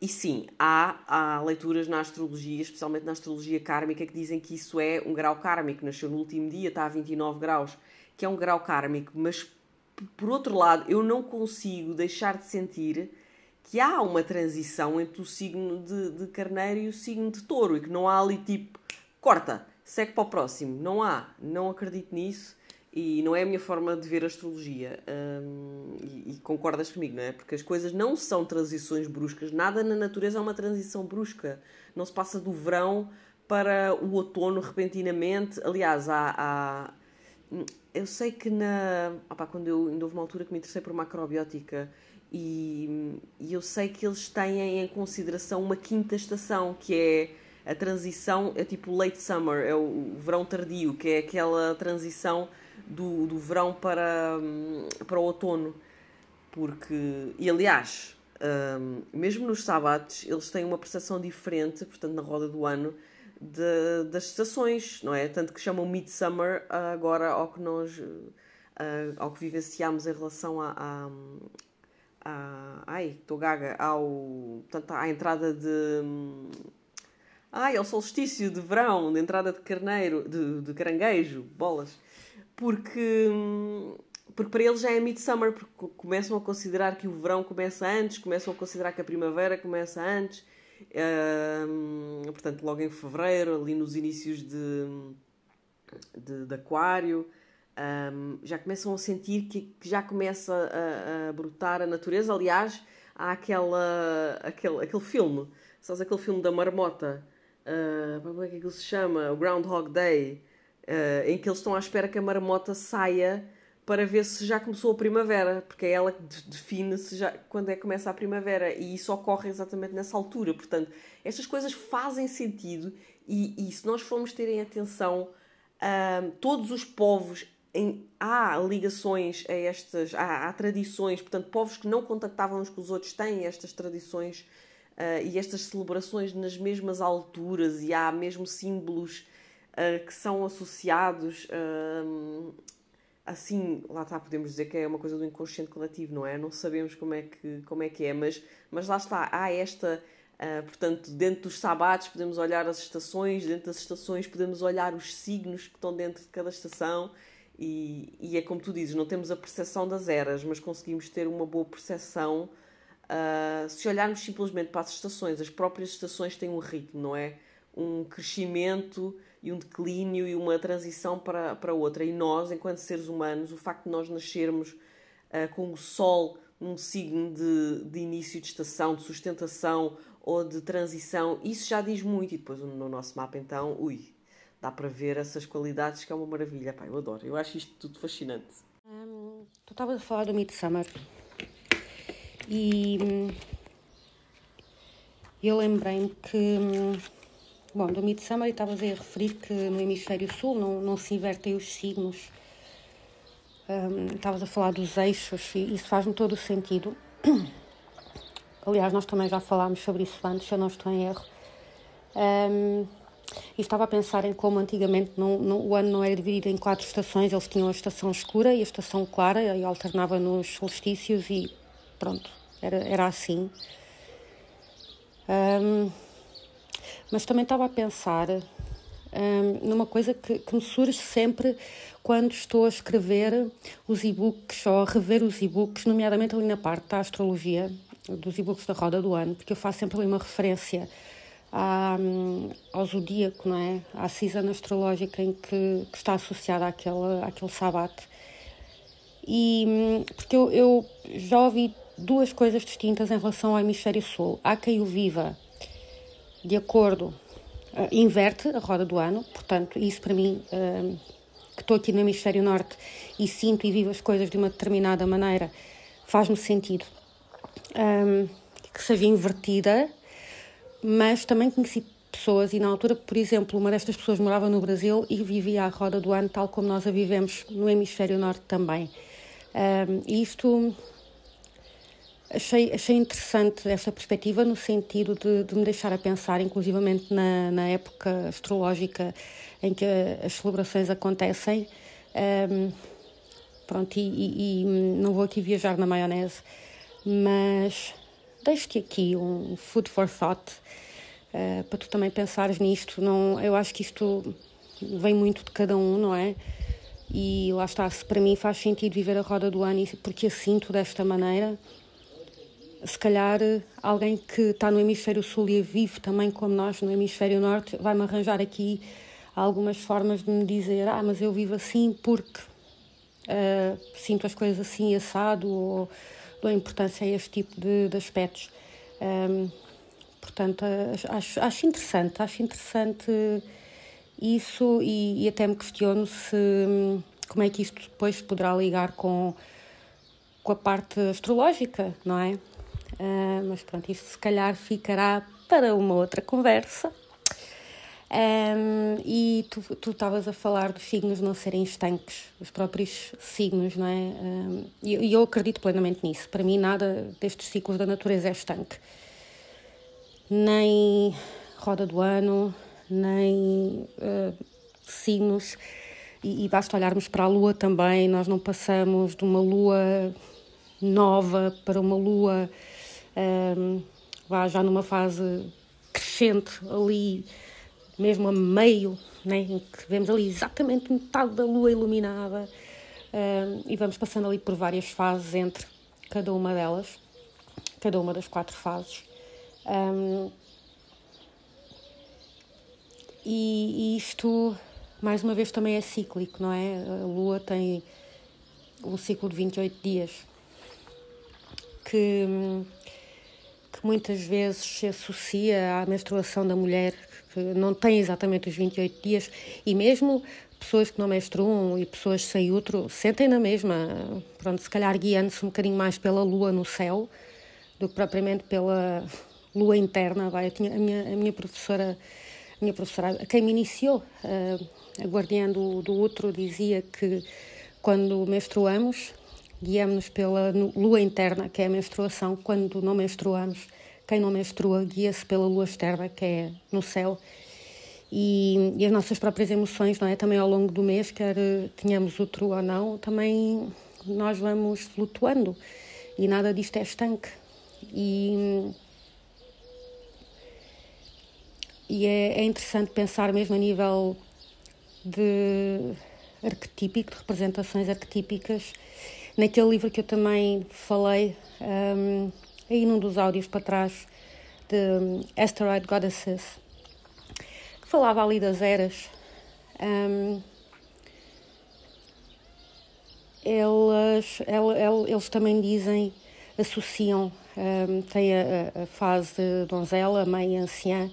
E sim, há, há leituras na astrologia, especialmente na astrologia kármica, que dizem que isso é um grau kármico. Nasceu no último dia, está a 29 graus, que é um grau kármico, mas por outro lado, eu não consigo deixar de sentir que há uma transição entre o signo de, de carneiro e o signo de touro e que não há ali tipo, corta, segue para o próximo. Não há, não acredito nisso e não é a minha forma de ver a astrologia. Hum, e, e, concordas comigo, não é? Porque as coisas não são transições bruscas, nada na natureza é uma transição brusca. Não se passa do verão para o outono repentinamente. Aliás, há, há eu sei que na. Opa, quando eu ainda houve uma altura que me interessei por macrobiótica e, e eu sei que eles têm em consideração uma quinta estação, que é a transição, é tipo late summer, é o verão tardio, que é aquela transição do, do verão para, para o outono. Porque, e aliás, um, mesmo nos sábados, eles têm uma percepção diferente, portanto, na roda do ano, de, das estações, não é? Tanto que chamam Midsummer agora ao que nós uh, ao que vivenciamos em relação a, a, a ai, estou gaga, ao, portanto, à entrada de ai, ao solstício de verão, de entrada de carneiro, de, de caranguejo, bolas, porque porque para eles já é midsummer, porque começam a considerar que o verão começa antes, começam a considerar que a primavera começa antes, portanto, logo em fevereiro, ali nos inícios de, de, de aquário, um, já começam a sentir que, que já começa a, a, brotar a natureza. Aliás, há aquela, aquele, aquele filme, sabes aquele filme da marmota, uh, como é que ele se chama? O Groundhog Day, uh, em que eles estão à espera que a marmota saia para ver se já começou a primavera, porque é ela que define se já, quando é que começa a primavera e isso ocorre exatamente nessa altura. Portanto, estas coisas fazem sentido e, e se nós formos terem atenção, uh, todos os povos em, há ligações a estas, há, há, tradições, portanto, povos que não contactavam uns com os outros têm estas tradições uh, e estas celebrações nas mesmas alturas e há mesmo símbolos uh, que são associados uh, assim, lá está, podemos dizer que é uma coisa do inconsciente coletivo, não é? Não sabemos como é que, como é, que é, mas, mas lá está, há esta. Uh, portanto, dentro dos sabatos podemos olhar as estações, dentro das estações podemos olhar os signos que estão dentro de cada estação e, e é como tu dizes, não temos a percepção das eras, mas conseguimos ter uma boa percepção uh, se olharmos simplesmente para as estações. As próprias estações têm um ritmo, não é? Um crescimento e um declínio e uma transição para, para outra. E nós, enquanto seres humanos, o facto de nós nascermos uh, com o Sol num signo de, de início de estação, de sustentação ou de transição, isso já diz muito. E depois no nosso mapa, então, ui, dá para ver essas qualidades que é uma maravilha. Pá, eu adoro, eu acho isto tudo fascinante. Hum, tu estavas a falar do Midsummer e hum, eu lembrei-me que hum, Bom, do Midsummer estavas a referir que no hemisfério sul não, não se invertem os signos. Um, estavas a falar dos eixos e isso faz-me todo o sentido. Aliás, nós também já falámos sobre isso antes, se eu não estou em erro. Um, e estava a pensar em como antigamente o ano não era dividido em quatro estações, eles tinham a estação escura e a estação clara, e alternava nos solstícios e pronto, era, era assim. Um, mas também estava a pensar um, numa coisa que, que, me surge sempre quando estou a escrever os e-books ou a rever os e-books, nomeadamente ali na parte da astrologia, dos e-books da roda do ano, porque eu faço sempre ali uma referência à, ao zodíaco, não é? À season astrológica em que, que está associada àquele, àquele sabate. E porque eu, eu já ouvi duas coisas distintas em relação ao hemisfério sul. Há quem o viva de acordo, uh, inverte a roda do ano, portanto, isso para mim, uh, que estou aqui no hemisfério norte e sinto e vivo as coisas de uma determinada maneira, faz-me sentido um, que seja invertida, mas também conheci pessoas, e na altura, por exemplo, uma destas pessoas morava no Brasil e vivia à roda do ano, tal como nós a vivemos no hemisfério norte também. Um, isto achei, achei interessante esta perspectiva no sentido de, de me deixar a pensar, inclusivamente na, na época astrológica em que as celebrações acontecem. Um, pronto, e, e, e, não vou aqui viajar na maionese, mas deixo-te aqui um food for thought uh, para tu também pensares nisto. Não, eu acho que isto vem muito de cada um, não é? E lá está, se para mim faz sentido viver a roda do ano porque a sinto desta maneira, se calhar alguém que está no hemisfério sul e vive também como nós no hemisfério norte vai-me arranjar aqui algumas formas de me dizer ah, mas eu vivo assim porque uh, sinto as coisas assim assado ou dou importância a este tipo de, de aspectos. Um, portanto, acho, acho interessante, acho interessante isso e, e até me questiono se como é que isto depois poderá ligar com, com a parte astrológica, não é? Uh, mas pronto, isto se calhar ficará para uma outra conversa. Um, e tu estavas a falar dos signos não serem estanques, os próprios signos, não é? Um, e, e eu acredito plenamente nisso. Para mim, nada destes ciclos da natureza é estanque. Nem roda do ano, nem uh, signos. E, e basta olharmos para a lua também. Nós não passamos de uma lua nova para uma lua um, já numa fase crescente ali, mesmo a meio, né, em que vemos ali exatamente metade da lua iluminada um, e vamos passando ali por várias fases entre cada uma delas, cada uma das quatro fases. Um, e, e isto, mais uma vez, também é cíclico, não é? A lua tem um ciclo de 28 dias que muitas vezes se associa à menstruação da mulher, que não tem exatamente os 28 dias, e mesmo pessoas que não menstruam e pessoas sem útero sentem na mesma, pronto, se calhar guiando-se um bocadinho mais pela lua no céu do que propriamente pela lua interna. Vai, tinha, a, minha, a minha professora, a minha professora, quem me iniciou, a, a guardiã do, do útero, dizia que quando menstruamos guiamos-nos pela lua interna, que é a menstruação, quando não menstruamos. Quem não menstrua guia-se pela lua externa, que é no céu. E, e, as nossas próprias emoções, não é? Também ao longo do mês, quer tenhamos outro ou não, também nós vamos flutuando e nada disto é estanque. E, e é, é interessante pensar mesmo a nível de arquetípico, de representações arquetípicas, naquele livro que eu também falei, um, aí num dos áudios para trás, de Asteroid Goddesses, que falava ali das eras. Um, elas, eles também dizem, associam, um, tem a, a, fase donzela, mãe anciã,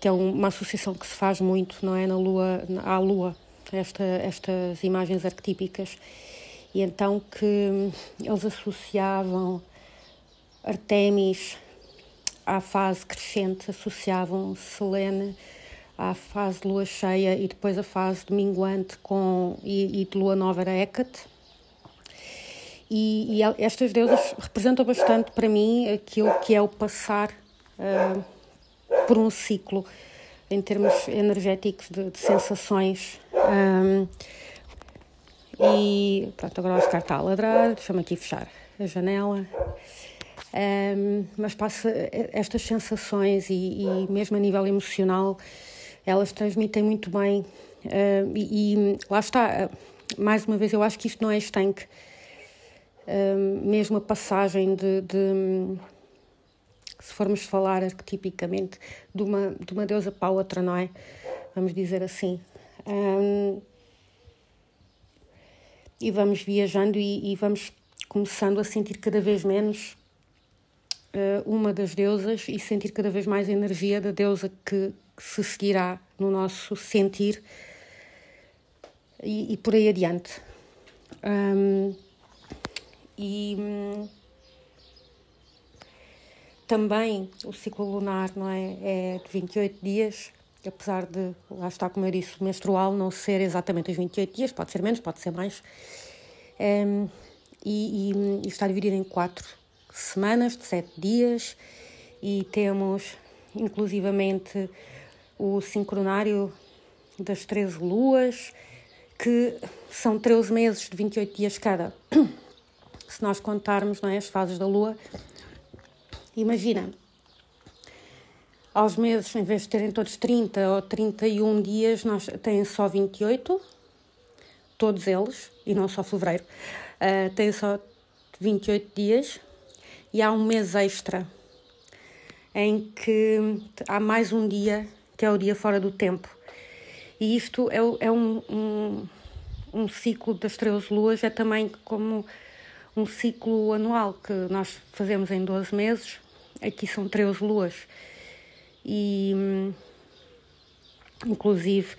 que é uma associação que se faz muito, não é, na lua, à lua, esta, estas imagens arquetípicas e então que eles associavam Artemis à fase crescente, associavam Selene à fase de lua cheia e depois a fase de minguante com, e, e de lua nova era Hecate. E, e, estas deusas representam bastante para mim aquilo que é o passar uh, por um ciclo em termos energéticos de, de sensações. Um, ah, e pronto, agora o Oscar está a ladrar, deixa-me aqui fechar a janela. Um, mas passa estas sensações e, e, mesmo a nível emocional, elas transmitem muito bem. E, e, lá está, mais uma vez, eu acho que isto não é estanque. Mesmo a passagem de, de, se formos falar arquetipicamente, de uma, de uma deusa para outra, não é? Vamos dizer assim. Um, e vamos viajando e, e vamos começando a sentir cada vez menos uh, uma das deusas e sentir cada vez mais a energia da deusa que, se seguirá no nosso sentir e, e por aí adiante. Um, e também o ciclo lunar não é, é de 28 dias, apesar de, lá está como eu disse, o menstrual não ser exatamente os 28 dias, pode ser menos, pode ser mais, um, e, e, e, está dividido em quatro semanas de sete dias, e temos inclusivamente o sincronário das 13 luas, que são 13 meses de 28 dias cada. Se nós contarmos não é, as fases da lua, imagina, aos meses, em vez de terem todos 30 ou 31 dias, nós têm só 28, todos eles, e não só fevereiro, uh, têm só 28 dias, e há um mês extra em que há mais um dia, que é o dia fora do tempo. E isto é, é um, um, um ciclo das 13 luas, é também como um ciclo anual que nós fazemos em 12 meses, aqui são 13 luas e inclusive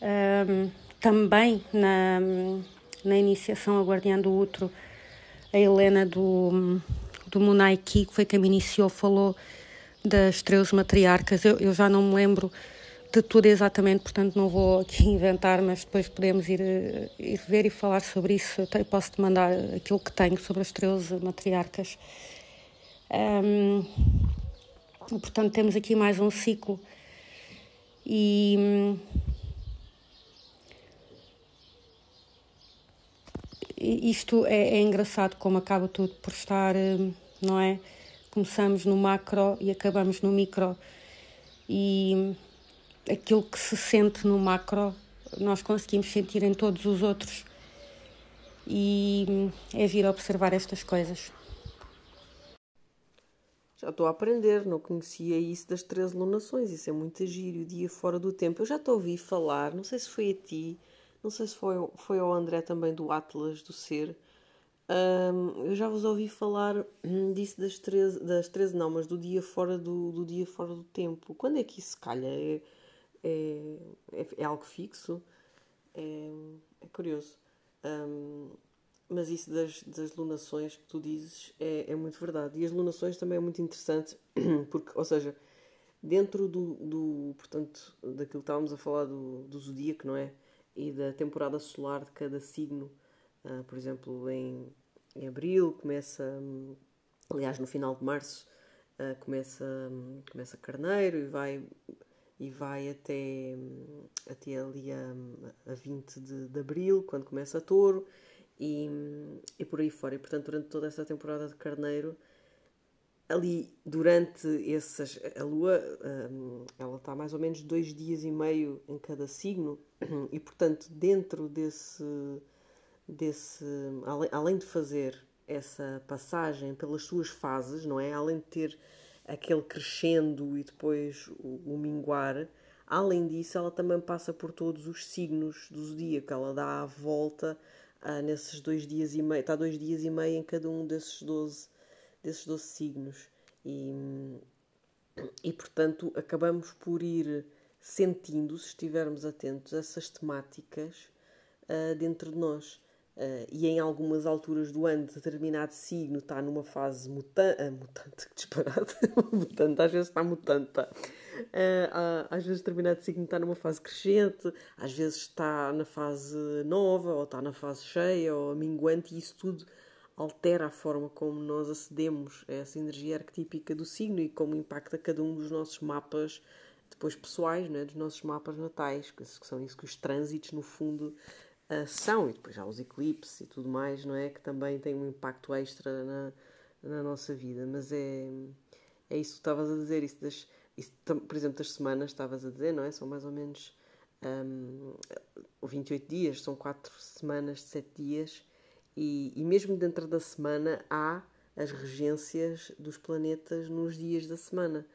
um, também na, na iniciação a Guardiã do Outro, a Helena do, do Munaiki, que foi quem me iniciou, falou das 13 matriarcas. Eu, eu já não me lembro de tudo exatamente, portanto não vou aqui inventar, mas depois podemos ir, ir ver e falar sobre isso. Eu posso te mandar aquilo que tenho sobre as 13 matriarcas. Um, Portanto, temos aqui mais um ciclo e, isto é, é, engraçado como acaba tudo por estar, não é? Começamos no macro e acabamos no micro e aquilo que se sente no macro nós conseguimos sentir em todos os outros e é vir observar estas coisas. Já estou a aprender, não conhecia isso das 13 lunações, isso é muito giro, o dia fora do tempo. Eu já te ouvi falar, não sei se foi a ti, não sei se foi, foi ao André também do Atlas do Ser. Um, eu já vos ouvi falar hum, disso das 13, das 13 não, mas do dia fora do, do dia fora do tempo. Quando é que isso calha? É, é, é, é algo fixo? É, é curioso. Um, mas isso das, das lunações que tu dizes é, é muito verdade. E as lunações também é muito interessante, porque, ou seja, dentro do, do portanto, daquilo que estávamos a falar do, do zodíaco, não é? E da temporada solar de cada signo, uh, por exemplo, em, em abril começa, um, aliás, no final de março, uh, começa, um, começa carneiro e vai, e vai até, um, até ali a, a 20 de, de abril, quando começa touro e, e por aí fora. E portanto, durante toda essa temporada de Carneiro, ali durante essas. A lua, hum, ela está mais ou menos dois dias e meio em cada signo, e portanto, dentro desse. desse além, além de fazer essa passagem pelas suas fases, não é? Além de ter aquele crescendo e depois o, o minguar. Além disso, ela também passa por todos os signos do zodíaco, ela dá a volta ah, nesses dois dias e meio, está dois dias e meio em cada um desses 12, desses 12 signos. E, e portanto acabamos por ir sentindo, se estivermos atentos, essas temáticas uh, dentro de nós. Uh, e em algumas alturas do ano, determinado signo está numa fase muta uh, mutante, que disparado, mutante, às vezes está mutante? Uh, às vezes determinado signo está numa fase crescente, às vezes está na fase nova, ou está na fase cheia, ou minguante, e isso tudo altera a forma como nós acedemos a essa energia arquetípica do signo e como impacta cada um dos nossos mapas depois pessoais, né, dos nossos mapas natais, que são isso que os trânsitos no fundo são, e depois há os eclipses e tudo mais, não é? Que também têm um impacto extra na, na nossa vida, mas é, é isso que estavas a dizer, isso das isso, por exemplo, das semanas, estavas a dizer, não é? São mais ou menos um, 28 dias, são 4 semanas de 7 dias, e, e mesmo dentro da semana há as regências dos planetas nos dias da semana.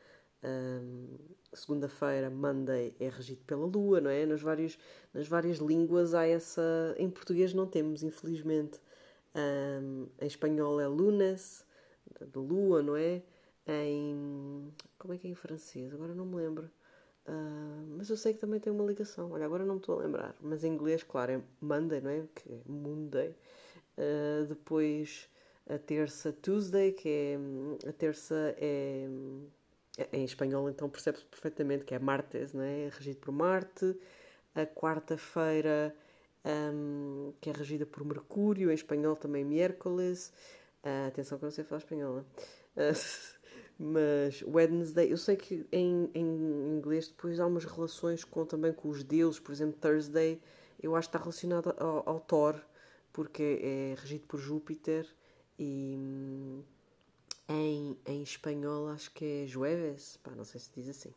Um, Segunda-feira, Monday, é regido pela Lua, não é? Nas várias, nas várias línguas há essa. Em português não temos, infelizmente. Um, em espanhol é Lunes, da Lua, não é? em. Como é que é em francês? Agora não me lembro. Uh, mas eu sei que também tem uma ligação. Olha, agora não me estou a lembrar. Mas em inglês, claro, é Monday, não é? Que é Monday. Uh, depois a terça Tuesday, que é a terça é em espanhol então percebe-se perfeitamente que é martes, não é? é regido por Marte. A quarta-feira um, que é regida por Mercúrio, em espanhol também miércoles. Uh, atenção que eu não sei falar espanhol. Uh, mas Wednesday, eu sei que em, em inglês depois há umas relações com, também com os deuses, por exemplo, Thursday, eu acho que está relacionado ao, ao Thor, porque é regido por Júpiter e hum, em, em espanhol acho que é Jueves, pá, não sei se diz assim,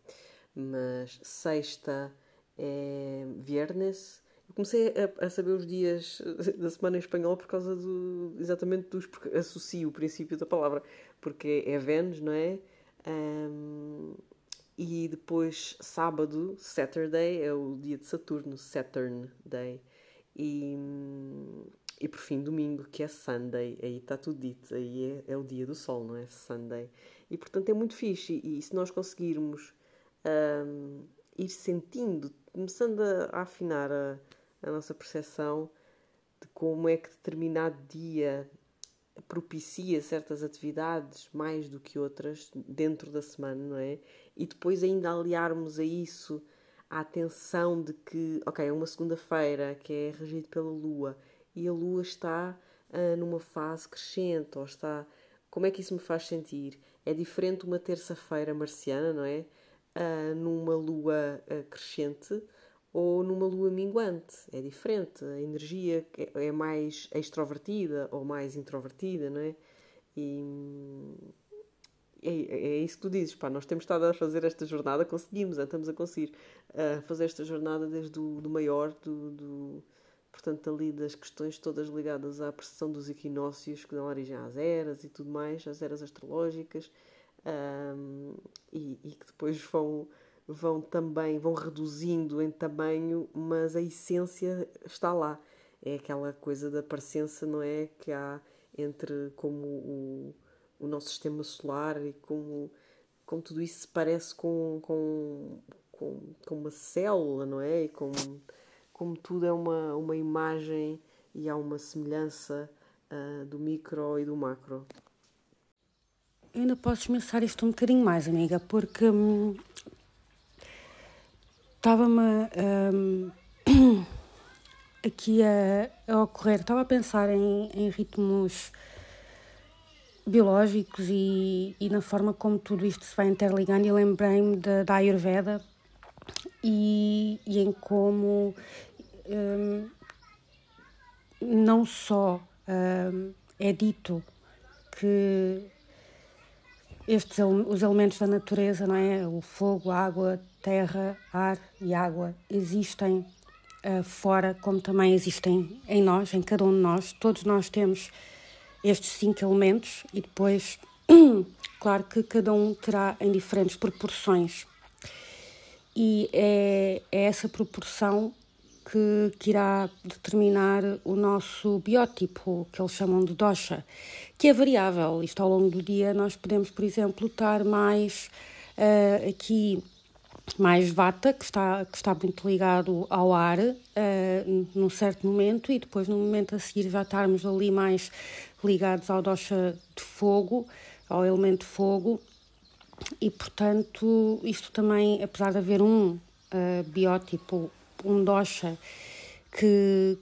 mas sexta é Viernes. Eu comecei a, a, saber os dias da semana em espanhol por causa do. exatamente dos. porque associo o princípio da palavra, porque é Vênus, não é? Um, e depois sábado, Saturday, é o dia de Saturno, Saturn Day. E, e por fim, domingo, que é Sunday, aí está tudo dito, aí é, é, o dia do sol, não é? Sunday. E portanto é muito fixe. E, e se nós conseguirmos um, ir sentindo, começando a, a afinar a, a nossa percepção de como é que determinado dia propicia certas atividades mais do que outras dentro da semana, não é? E depois ainda aliarmos a isso a atenção de que, ok, é uma segunda-feira que é regido pela Lua e a Lua está uh, numa fase crescente, ou está. Como é que isso me faz sentir? É diferente uma terça-feira marciana, não é? Uh, numa Lua uh, crescente ou numa lua minguante. É diferente. A energia é, é mais extrovertida ou mais introvertida, não é? E é, é isso que tu dizes, pá, nós temos estado a fazer esta jornada, conseguimos, estamos a conseguir uh, fazer esta jornada desde o do maior, do, do, portanto, ali das questões todas ligadas à precessão dos equinócios que dão origem às eras e tudo mais, às eras astrológicas, um, e, e, que depois vão vão também vão reduzindo em tamanho, mas a essência está lá. É aquela coisa da parecença, não é? Que há entre como o, o nosso sistema solar e como, como tudo isso se parece com, com, com, com uma célula, não é? E como, como tudo é uma, uma imagem e há uma semelhança uh, do micro e do macro. Ainda posso esmiuçar isto um bocadinho mais, amiga, porque hum, estava-me um, aqui a, a, ocorrer, estava a pensar em, em ritmos biológicos e, e, na forma como tudo isto se vai interligando e lembrei-me da, da Ayurveda e, e em como um, não só um, é dito que estes os elementos da natureza, não é? O fogo, a água, terra, ar e água existem uh, fora, como também existem em nós, em cada um de nós. Todos nós temos estes cinco elementos e depois, claro que cada um terá em diferentes proporções. E é, é essa proporção que, que, irá determinar o nosso biótipo, que eles chamam de dosha, que é variável. Isto ao longo do dia nós podemos, por exemplo, estar mais uh, aqui mais vata, que está, que está muito ligado ao ar uh, num certo momento, e depois no momento a seguir já estarmos ali mais ligados ao dosha de fogo, ao elemento fogo, e portanto isto também, apesar de haver um uh, biótipo, um dosha que,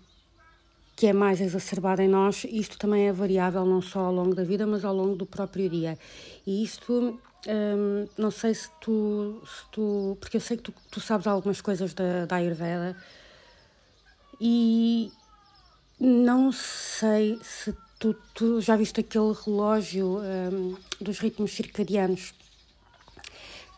que é mais exacerbado em nós, isto também é variável não só ao longo da vida, mas ao longo do próprio dia. E isto um, não sei se tu, se tu. Porque eu sei que tu, tu sabes algumas coisas da, da Ayurveda e não sei se tu, tu já viste aquele relógio um, dos ritmos circadianos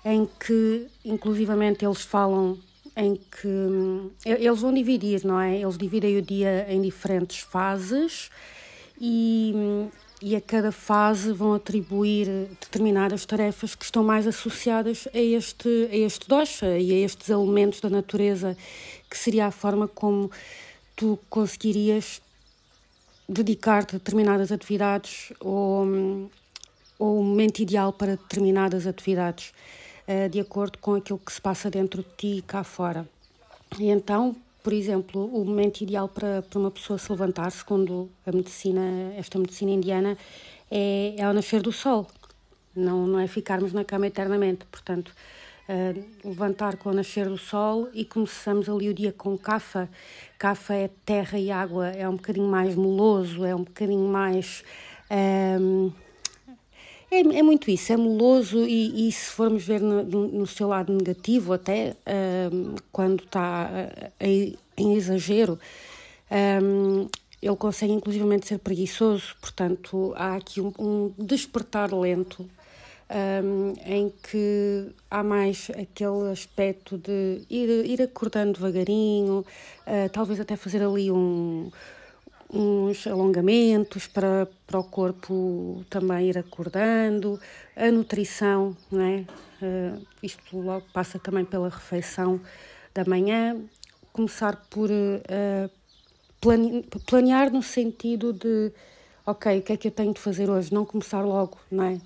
em que, inclusivamente, eles falam em que hum, eles vão dividir, não é? Eles dividem o dia em diferentes fases e hum, e a cada fase vão atribuir determinadas tarefas que estão mais associadas a este, a este dosha e a estes elementos da natureza, que seria a forma como tu conseguirias dedicar-te a determinadas atividades ou, ou o momento ideal para determinadas atividades, de acordo com aquilo que se passa dentro de ti e cá fora. E então, por exemplo, o momento ideal para, para uma pessoa se levantar, segundo a medicina, esta medicina indiana, é, é ao nascer do sol. Não, não é ficarmos na cama eternamente. Portanto, uh, levantar com o nascer do sol e começamos ali o dia com cafa. Cafa é terra e água, é um bocadinho mais meloso, é um bocadinho mais. Um, é, é, muito isso, é meloso e, e se formos ver no, no, seu lado negativo, até um, quando está em, em exagero, um, ele consegue inclusivamente ser preguiçoso, portanto há aqui um, um despertar lento um, em que há mais aquele aspecto de ir, ir acordando devagarinho, uh, talvez até fazer ali um, uns alongamentos para, para o corpo também ir acordando, a nutrição, não é? Uh, isto logo passa também pela refeição da manhã, começar por uh, planear no sentido de ok, o que é que eu tenho de fazer hoje? Não começar logo não é?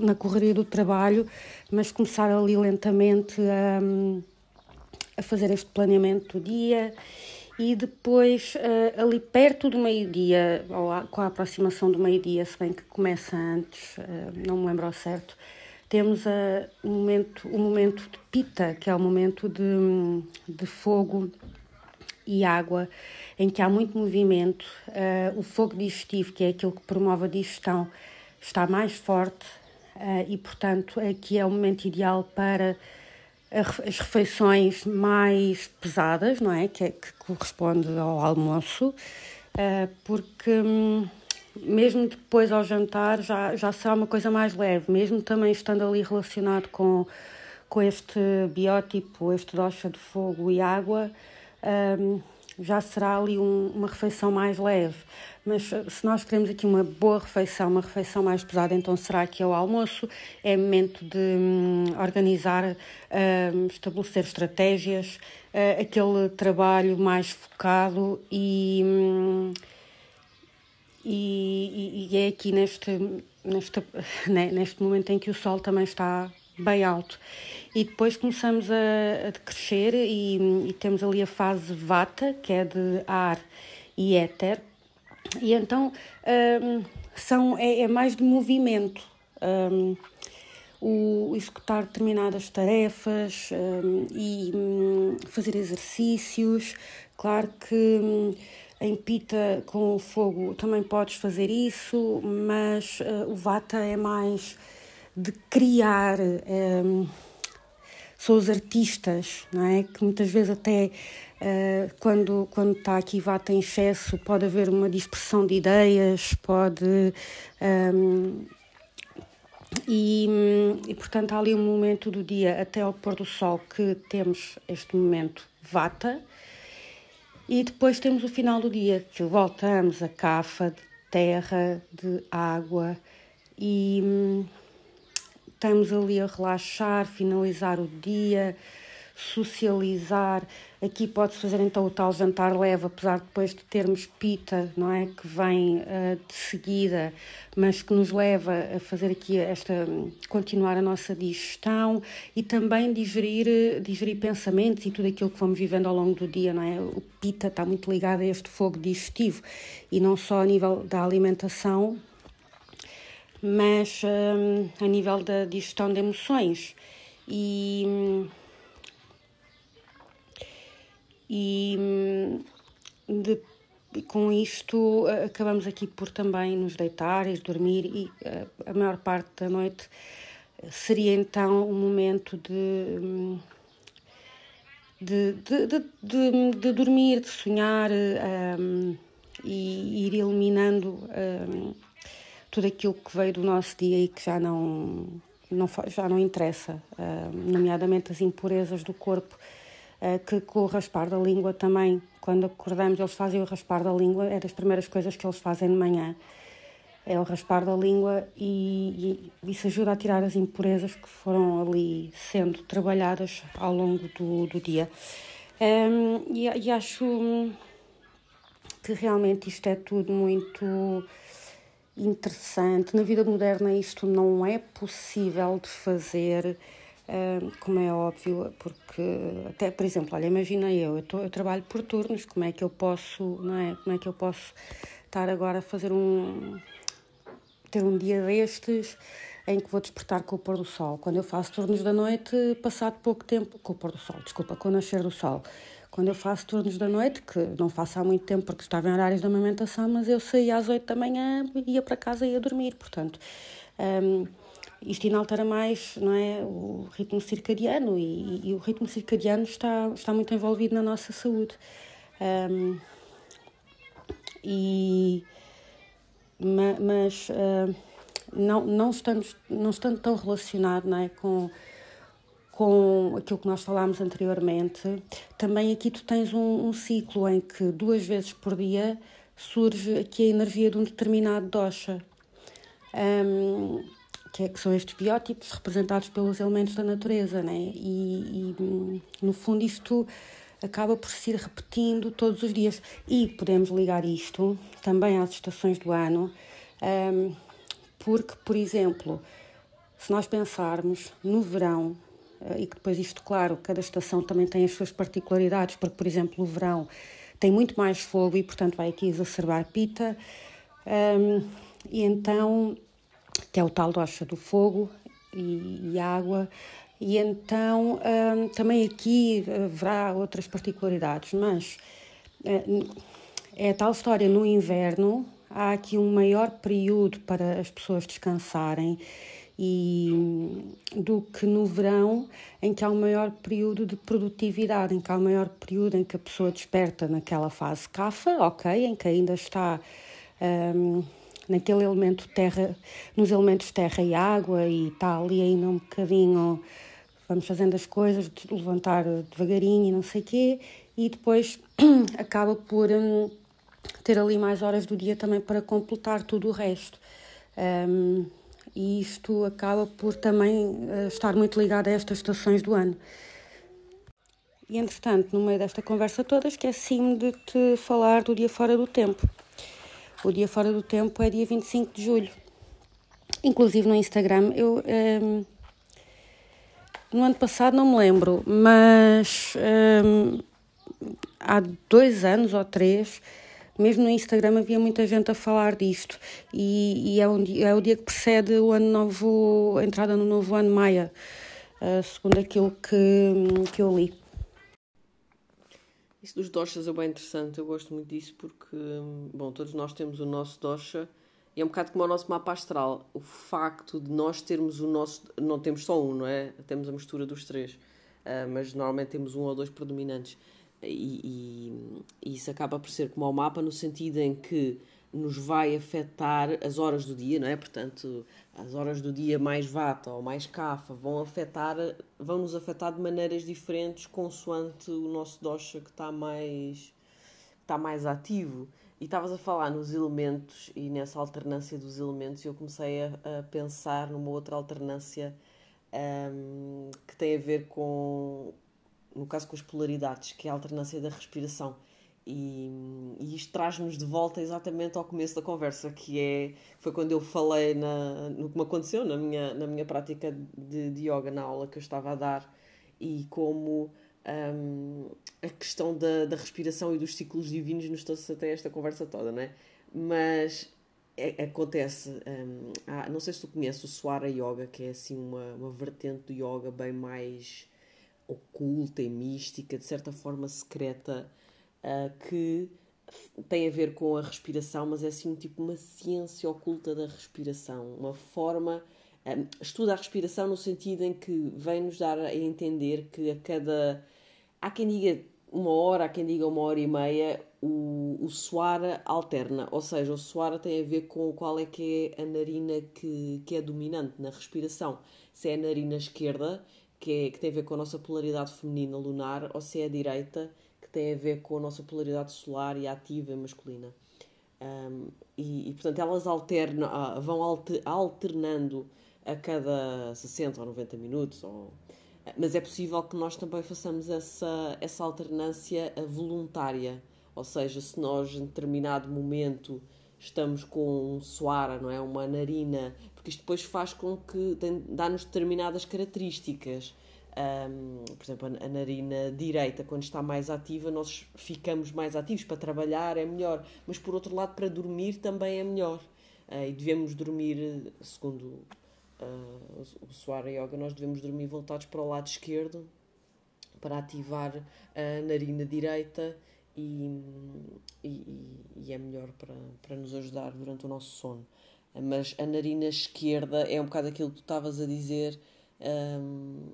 na correria do trabalho, mas começar ali lentamente a, a fazer este planeamento do dia e depois eh, ali perto do meio-dia, ou com a aproximação do meio-dia, se bem que começa antes, eh, não me lembro ao certo, temos a, o, momento, o momento de pita, que é o momento de, de fogo e água, em que há muito movimento. Uh, o fogo digestivo, que é aquilo que promove a digestão, está mais forte uh, e, portanto, aqui é o momento ideal para as refeições mais pesadas, não é? Que, é, que corresponde ao almoço, uh, porque hum, mesmo depois ao jantar já, já será uma coisa mais leve, mesmo também estando ali relacionado com, com este biótipo, este docha de fogo e água. Um, já será ali um, uma refeição mais leve. Mas eh, se nós queremos aqui uma boa refeição, uma refeição mais pesada, então será que é o almoço? É momento de hum, organizar, hum, estabelecer estratégias, uh, aquele trabalho mais focado e, hum, e, e, é aqui neste, neste, né, neste momento em que o sol também está bem alto. E depois começamos a, a crescer e, e, temos ali a fase vata, que é de ar e éter. E então um, são, é, é, mais de movimento. Um, o executar determinadas tarefas um, e um, fazer exercícios. Claro que um, em pita com o fogo também podes fazer isso, mas uh, o vata é mais de criar. Um, são os artistas, não é? Que muitas vezes até uh, quando, quando está aqui vata em excesso pode haver uma dispersão de ideias, pode. Um, e, e portanto há ali um momento do dia até ao pôr do sol que temos este momento vata e depois temos o final do dia que voltamos a cafa de terra, de água e estamos ali a relaxar, finalizar o dia, socializar. Aqui pode-se fazer então o tal jantar leve, apesar de depois de termos pita, não é? Que vem uh, de seguida, mas que nos leva a fazer aqui esta. continuar a nossa digestão e também digerir, digerir pensamentos e tudo aquilo que vamos vivendo ao longo do dia, não é? O pita está muito ligado a este fogo digestivo e não só a nível da alimentação, mas um, a nível da digestão de emoções. E, e de, com isto acabamos aqui por também nos deitar e dormir e a, a maior parte da noite seria então um momento de de, de, de, de, de dormir, de sonhar um, e ir eliminando um, tudo aquilo que veio do nosso dia e que já não, não, já não interessa, uh, nomeadamente as impurezas do corpo, uh, que com o raspar da língua também, quando acordamos, eles fazem o raspar da língua, é das primeiras coisas que eles fazem de manhã. É o raspar da língua e, e isso ajuda a tirar as impurezas que foram ali sendo trabalhadas ao longo do, do dia. Um, e, e acho que realmente isto é tudo muito interessante. Na vida moderna isto não é possível de fazer. como é óbvio, porque até, por exemplo, olha, imagina eu, eu, tô, eu trabalho por turnos, como é que eu posso, não é? Como é que eu posso estar agora a fazer um ter um dia destes em que vou despertar com o pôr do sol. Quando eu faço turnos da noite, passado pouco tempo, com o pôr do sol, desculpa, com o nascer do sol. Quando eu faço turnos da noite, que não faço há muito tempo porque estava em horários de amamentação, mas eu saía às oito da manhã, ia para casa e ia dormir, portanto. Um, isto inaltera mais não é, o ritmo circadiano e, e, o ritmo circadiano está, está muito envolvido na nossa saúde. Um, e, mas uh, não, não, estamos, não estando tão relacionado não é, com, com aquilo que nós falámos anteriormente, também aqui tu tens um, um ciclo em que duas vezes por dia surge aqui a energia de um determinado dosha. Um, que, é, que são estes biótipos representados pelos elementos da natureza, né? e, e no fundo isto acaba por se ir repetindo todos os dias. E podemos ligar isto também às estações do ano, um, porque, por exemplo, se nós pensarmos no verão, e que depois isto, claro, cada estação também tem as suas particularidades, porque, por exemplo, o verão tem muito mais fogo e, portanto, vai aqui exacerbar pita, um, e então que é o tal docha do fogo e, e água. E então hum, também aqui haverá outras particularidades, mas hum, é a tal história no inverno há aqui um maior período para as pessoas descansarem e do que no verão em que há um maior período de produtividade, em que há um maior período em que a pessoa desperta naquela fase cafa, ok, em que ainda está um, naquele elemento terra, nos elementos terra e água e tal, ali ainda um bocadinho vamos fazendo as coisas, levantar devagarinho e não sei o quê, e depois acaba por um, ter ali mais horas do dia também para completar tudo o resto. Um, e isto acaba por também uh, estar muito ligado a estas estações do ano. E entretanto, no meio desta conversa toda, esqueci-me de te falar do dia fora do tempo. O dia fora do tempo é dia 25 de julho. Inclusive no Instagram, eu. Um, ehm, no ano passado não me lembro, mas um, ehm, há dois anos ou três, mesmo no Instagram havia muita gente a falar disto. E, e é, um, é o dia que precede o ano novo, a entrada no novo ano Maia, uh, segundo aquilo que, que eu li. Isso dos doshas é bem interessante, eu gosto muito disso porque, bom, todos nós temos o nosso dosha e é um bocado como o nosso mapa astral. O facto de nós termos o nosso. Não temos só um, não é? Temos a mistura dos três, uh, mas normalmente temos um ou dois predominantes. E, e, isso acaba por ser como o mapa, no sentido em que nos vai afetar as horas do dia, não é? Portanto, as horas do dia mais vata ou mais cafa vão afetar, vão nos afetar de maneiras diferentes consoante o nosso dosha que está mais está mais ativo. E estavas a falar nos elementos e nessa alternância dos elementos, eu comecei a, a, pensar numa outra alternância um, que tem a ver com, no caso, com as polaridades, que é a alternância da respiração. E, e isto traz-nos de volta exatamente ao começo da conversa, que é foi quando eu falei na, no que me aconteceu na minha, na minha prática de, de yoga, na aula que eu estava a dar, e como um, a questão da, da respiração e dos ciclos divinos nos trouxe até esta conversa toda, não é? Mas é, acontece, um, há, não sei se tu conheces o Swara Yoga, que é assim uma, uma vertente do yoga bem mais oculta e mística, de certa forma secreta uh, que tem a ver com a respiração, mas é assim tipo uma ciência oculta da respiração, uma forma um, estuda a respiração no sentido em que vem nos dar a entender que a cada há quem diga uma hora, há quem diga uma hora e meia, o, o suara alterna, ou seja, o suara tem a ver com qual é que é a narina que, que é dominante na respiração. Se é a narina esquerda, que, é, que tem a ver com a nossa polaridade feminina lunar, ou se é a direita, que tem a ver com a nossa polaridade solar e ativa masculina. Um, e, e, portanto elas alternam, ah, vão alter, alternando a cada 60 ou 90 minutos. Ou... Mas é possível que nós também façamos essa, essa alternância voluntária. Ou seja, se nós em determinado momento estamos com um suara, não é? Uma narina. Porque isto depois faz com que dá-nos determinadas características. Um, por exemplo, a narina direita, quando está mais ativa, nós ficamos mais ativos. Para trabalhar é melhor, mas por outro lado, para dormir também é melhor. Uh, e devemos dormir, segundo uh, o Suara Yoga, nós devemos dormir voltados para o lado esquerdo para ativar a narina direita e, e, e, é melhor para, para nos ajudar durante o nosso sono. Mas a narina esquerda é um bocado aquilo que tu estavas a dizer um,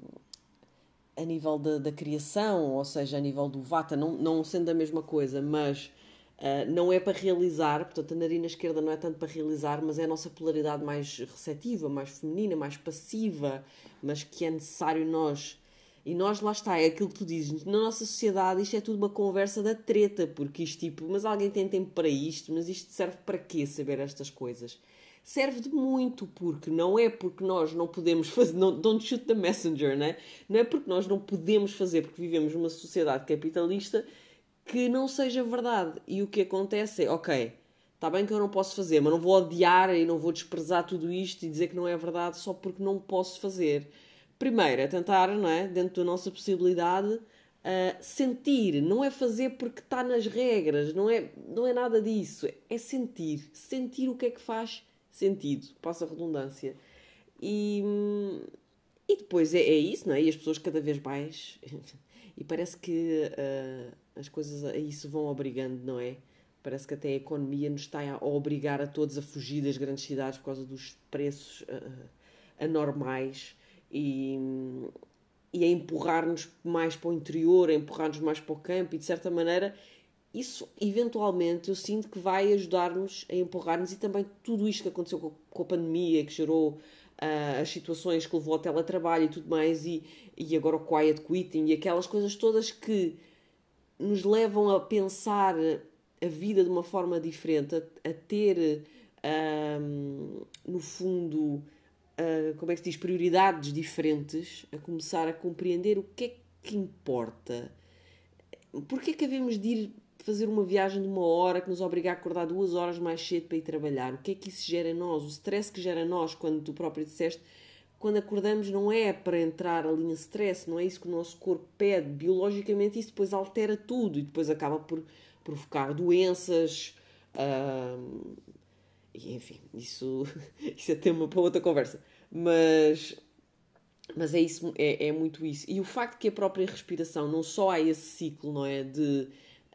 a nível da, da criação, ou seja, a nível do vata, não, não sendo a mesma coisa, mas uh, não é para realizar, portanto a narina esquerda não é tanto para realizar, mas é a nossa polaridade mais receptiva, mais feminina, mais passiva, mas que é necessário nós e nós, lá está, é aquilo que tu dizes, na nossa sociedade isto é tudo uma conversa da treta, porque isto tipo, mas alguém tem tempo para isto, mas isto serve para quê saber estas coisas? Serve de muito, porque não é porque nós não podemos fazer, não, don't shoot the messenger, né? não é porque nós não podemos fazer, porque vivemos numa sociedade capitalista, que não seja verdade. E o que acontece é, ok, está bem que eu não posso fazer, mas não vou odiar e não vou desprezar tudo isto e dizer que não é verdade só porque não posso fazer primeiro é tentar, não é, dentro da nossa possibilidade, uh, sentir. Não é fazer porque está nas regras, não é, não é nada disso. É sentir. Sentir o que é que faz sentido. Passa a redundância. E, e depois é, é isso, não é? E as pessoas cada vez mais. e parece que uh, as coisas a isso vão obrigando, não é? Parece que até a economia nos está a obrigar a todos a fugir das grandes cidades por causa dos preços uh, anormais e, e a empurrar-nos mais para o interior, a empurrar-nos mais para o campo e de certa maneira isso eventualmente eu sinto que vai ajudar-nos a empurrar-nos e também tudo isto que aconteceu com, com a pandemia, que gerou uh, as situações que levou ao teletrabalho e tudo mais, e, e agora o quiet quitting e aquelas coisas todas que nos levam a pensar a vida de uma forma diferente, a, a ter, ah, no fundo, uh, como é que se diz, prioridades diferentes, a começar a compreender o que é que importa. Porquê é que havemos de ir fazer uma viagem de uma hora que nos obriga a acordar duas horas mais cedo para ir trabalhar? O que é que isso gera em nós? O stress que gera em nós, quando tu próprio disseste, quando acordamos não é para entrar ali em stress, não é isso que o nosso corpo pede. Biologicamente isso depois altera tudo e depois acaba por provocar doenças, e enfim, isso, isso é tema para outra conversa. Mas, mas é, isso, é, é muito isso. E o facto que a própria respiração, não só há esse ciclo, não é? De,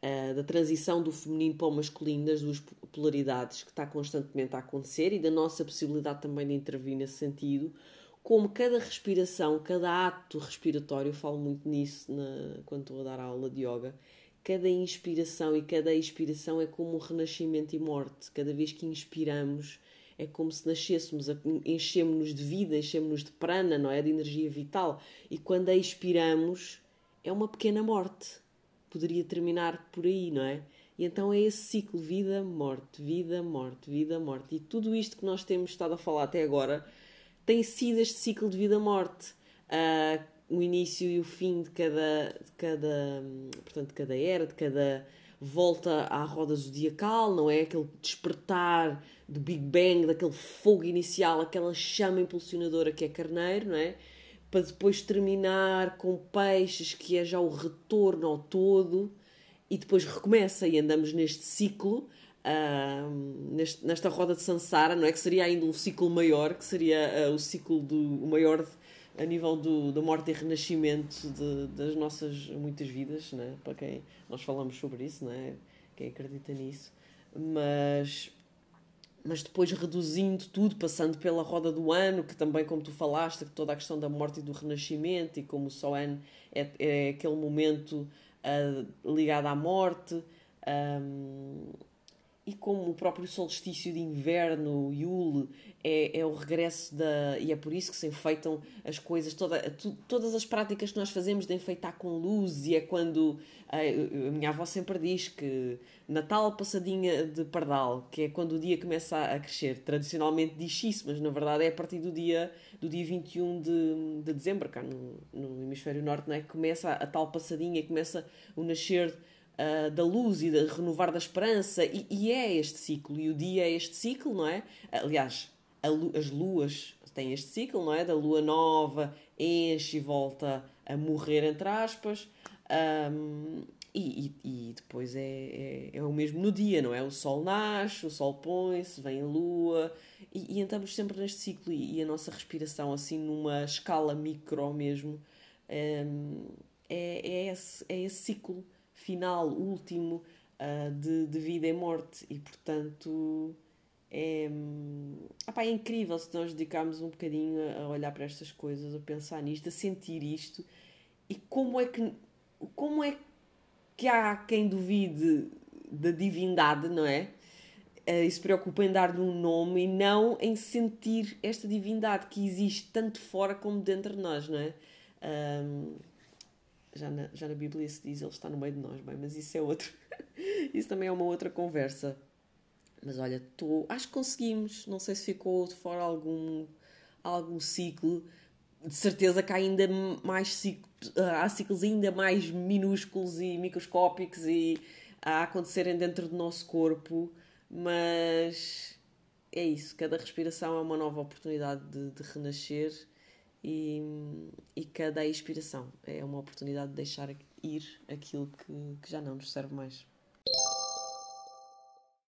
uh, da transição do feminino para o masculino, das duas polaridades que está constantemente a acontecer e da nossa possibilidade também de intervir nesse sentido, como cada respiração, cada ato respiratório, eu falo muito nisso na, quando estou a dar aula de yoga, cada inspiração e cada expiração é como um renascimento e morte. Cada vez que inspiramos é como se nascêssemos, enchemos-nos de vida, enchemos-nos de prana, não é? De energia vital. E quando a expiramos, é uma pequena morte. Poderia terminar por aí, não é? E então é esse ciclo: vida, morte, vida, morte, vida, morte. E tudo isto que nós temos estado a falar até agora tem sido este ciclo de vida-morte. Uh, o início e o fim de cada, de cada, portanto, de cada era, de cada volta à roda zodiacal, não é? Aquele despertar do Big Bang, daquele fogo inicial, aquela chama impulsionadora que é carneiro, não é? Para depois terminar com peixes, que é já o retorno ao todo, e depois recomeça e andamos neste ciclo, uh, neste, nesta roda de Sansara, não é? Que seria ainda um ciclo maior, que seria uh, o ciclo do o maior a nível do, da morte e renascimento de, das nossas muitas vidas, né? para quem nós falamos sobre isso, né? quem acredita nisso, mas, mas depois reduzindo tudo, passando pela roda do ano, que também, como tu falaste, toda a questão da morte e do renascimento, e como o ano é, é aquele momento uh, ligado à morte. Um, e como o próprio solstício de inverno, Yule, é, é o regresso da. E é por isso que se enfeitam as coisas, toda, tu, todas as práticas que nós fazemos de enfeitar com luz, e é quando. A, a minha avó sempre diz que Natal passadinha de pardal, que é quando o dia começa a crescer. Tradicionalmente diz isso, mas na verdade é a partir do dia, do dia 21 de, de dezembro, cá no, no hemisfério norte, não é? começa a, a tal passadinha, começa o nascer uh, da luz e de renovar da esperança, e, e, é este ciclo, e o dia é este ciclo, não é? Aliás, as luas têm este ciclo, não é? Da lua nova, enche e volta a morrer, entre aspas. Um, e, e, e, depois é, é, é, o mesmo no dia, não é? O sol nasce, o sol põe-se, vem a lua, e, e entramos sempre neste ciclo. E, e, a nossa respiração, assim, numa escala micro mesmo, é, é, esse, é esse ciclo final, último, uh, de, de vida e morte. E portanto é, opá, é incrível se nós dedicarmos um bocadinho a olhar para estas coisas, a pensar nisto, a sentir isto e como é que como é que há quem duvide da divindade, não é? Uh, e se preocupa em dar-lhe um nome e não em sentir esta divindade que existe tanto fora como dentro de nós, não é? Um, já, na, já na Bíblia se diz ele está no meio de nós, bem, mas isso é outro. isso também é uma outra conversa. Mas olha, tô, acho que conseguimos. Não sei se ficou de fora algum, algum ciclo. De certeza que há ainda mais ciclos, há ciclos ainda mais minúsculos e microscópicos e a acontecerem dentro do nosso corpo, mas é isso. Cada respiração é uma nova oportunidade de, de renascer e, e cada expiração é uma oportunidade de deixar ir aquilo que, que já não nos serve mais.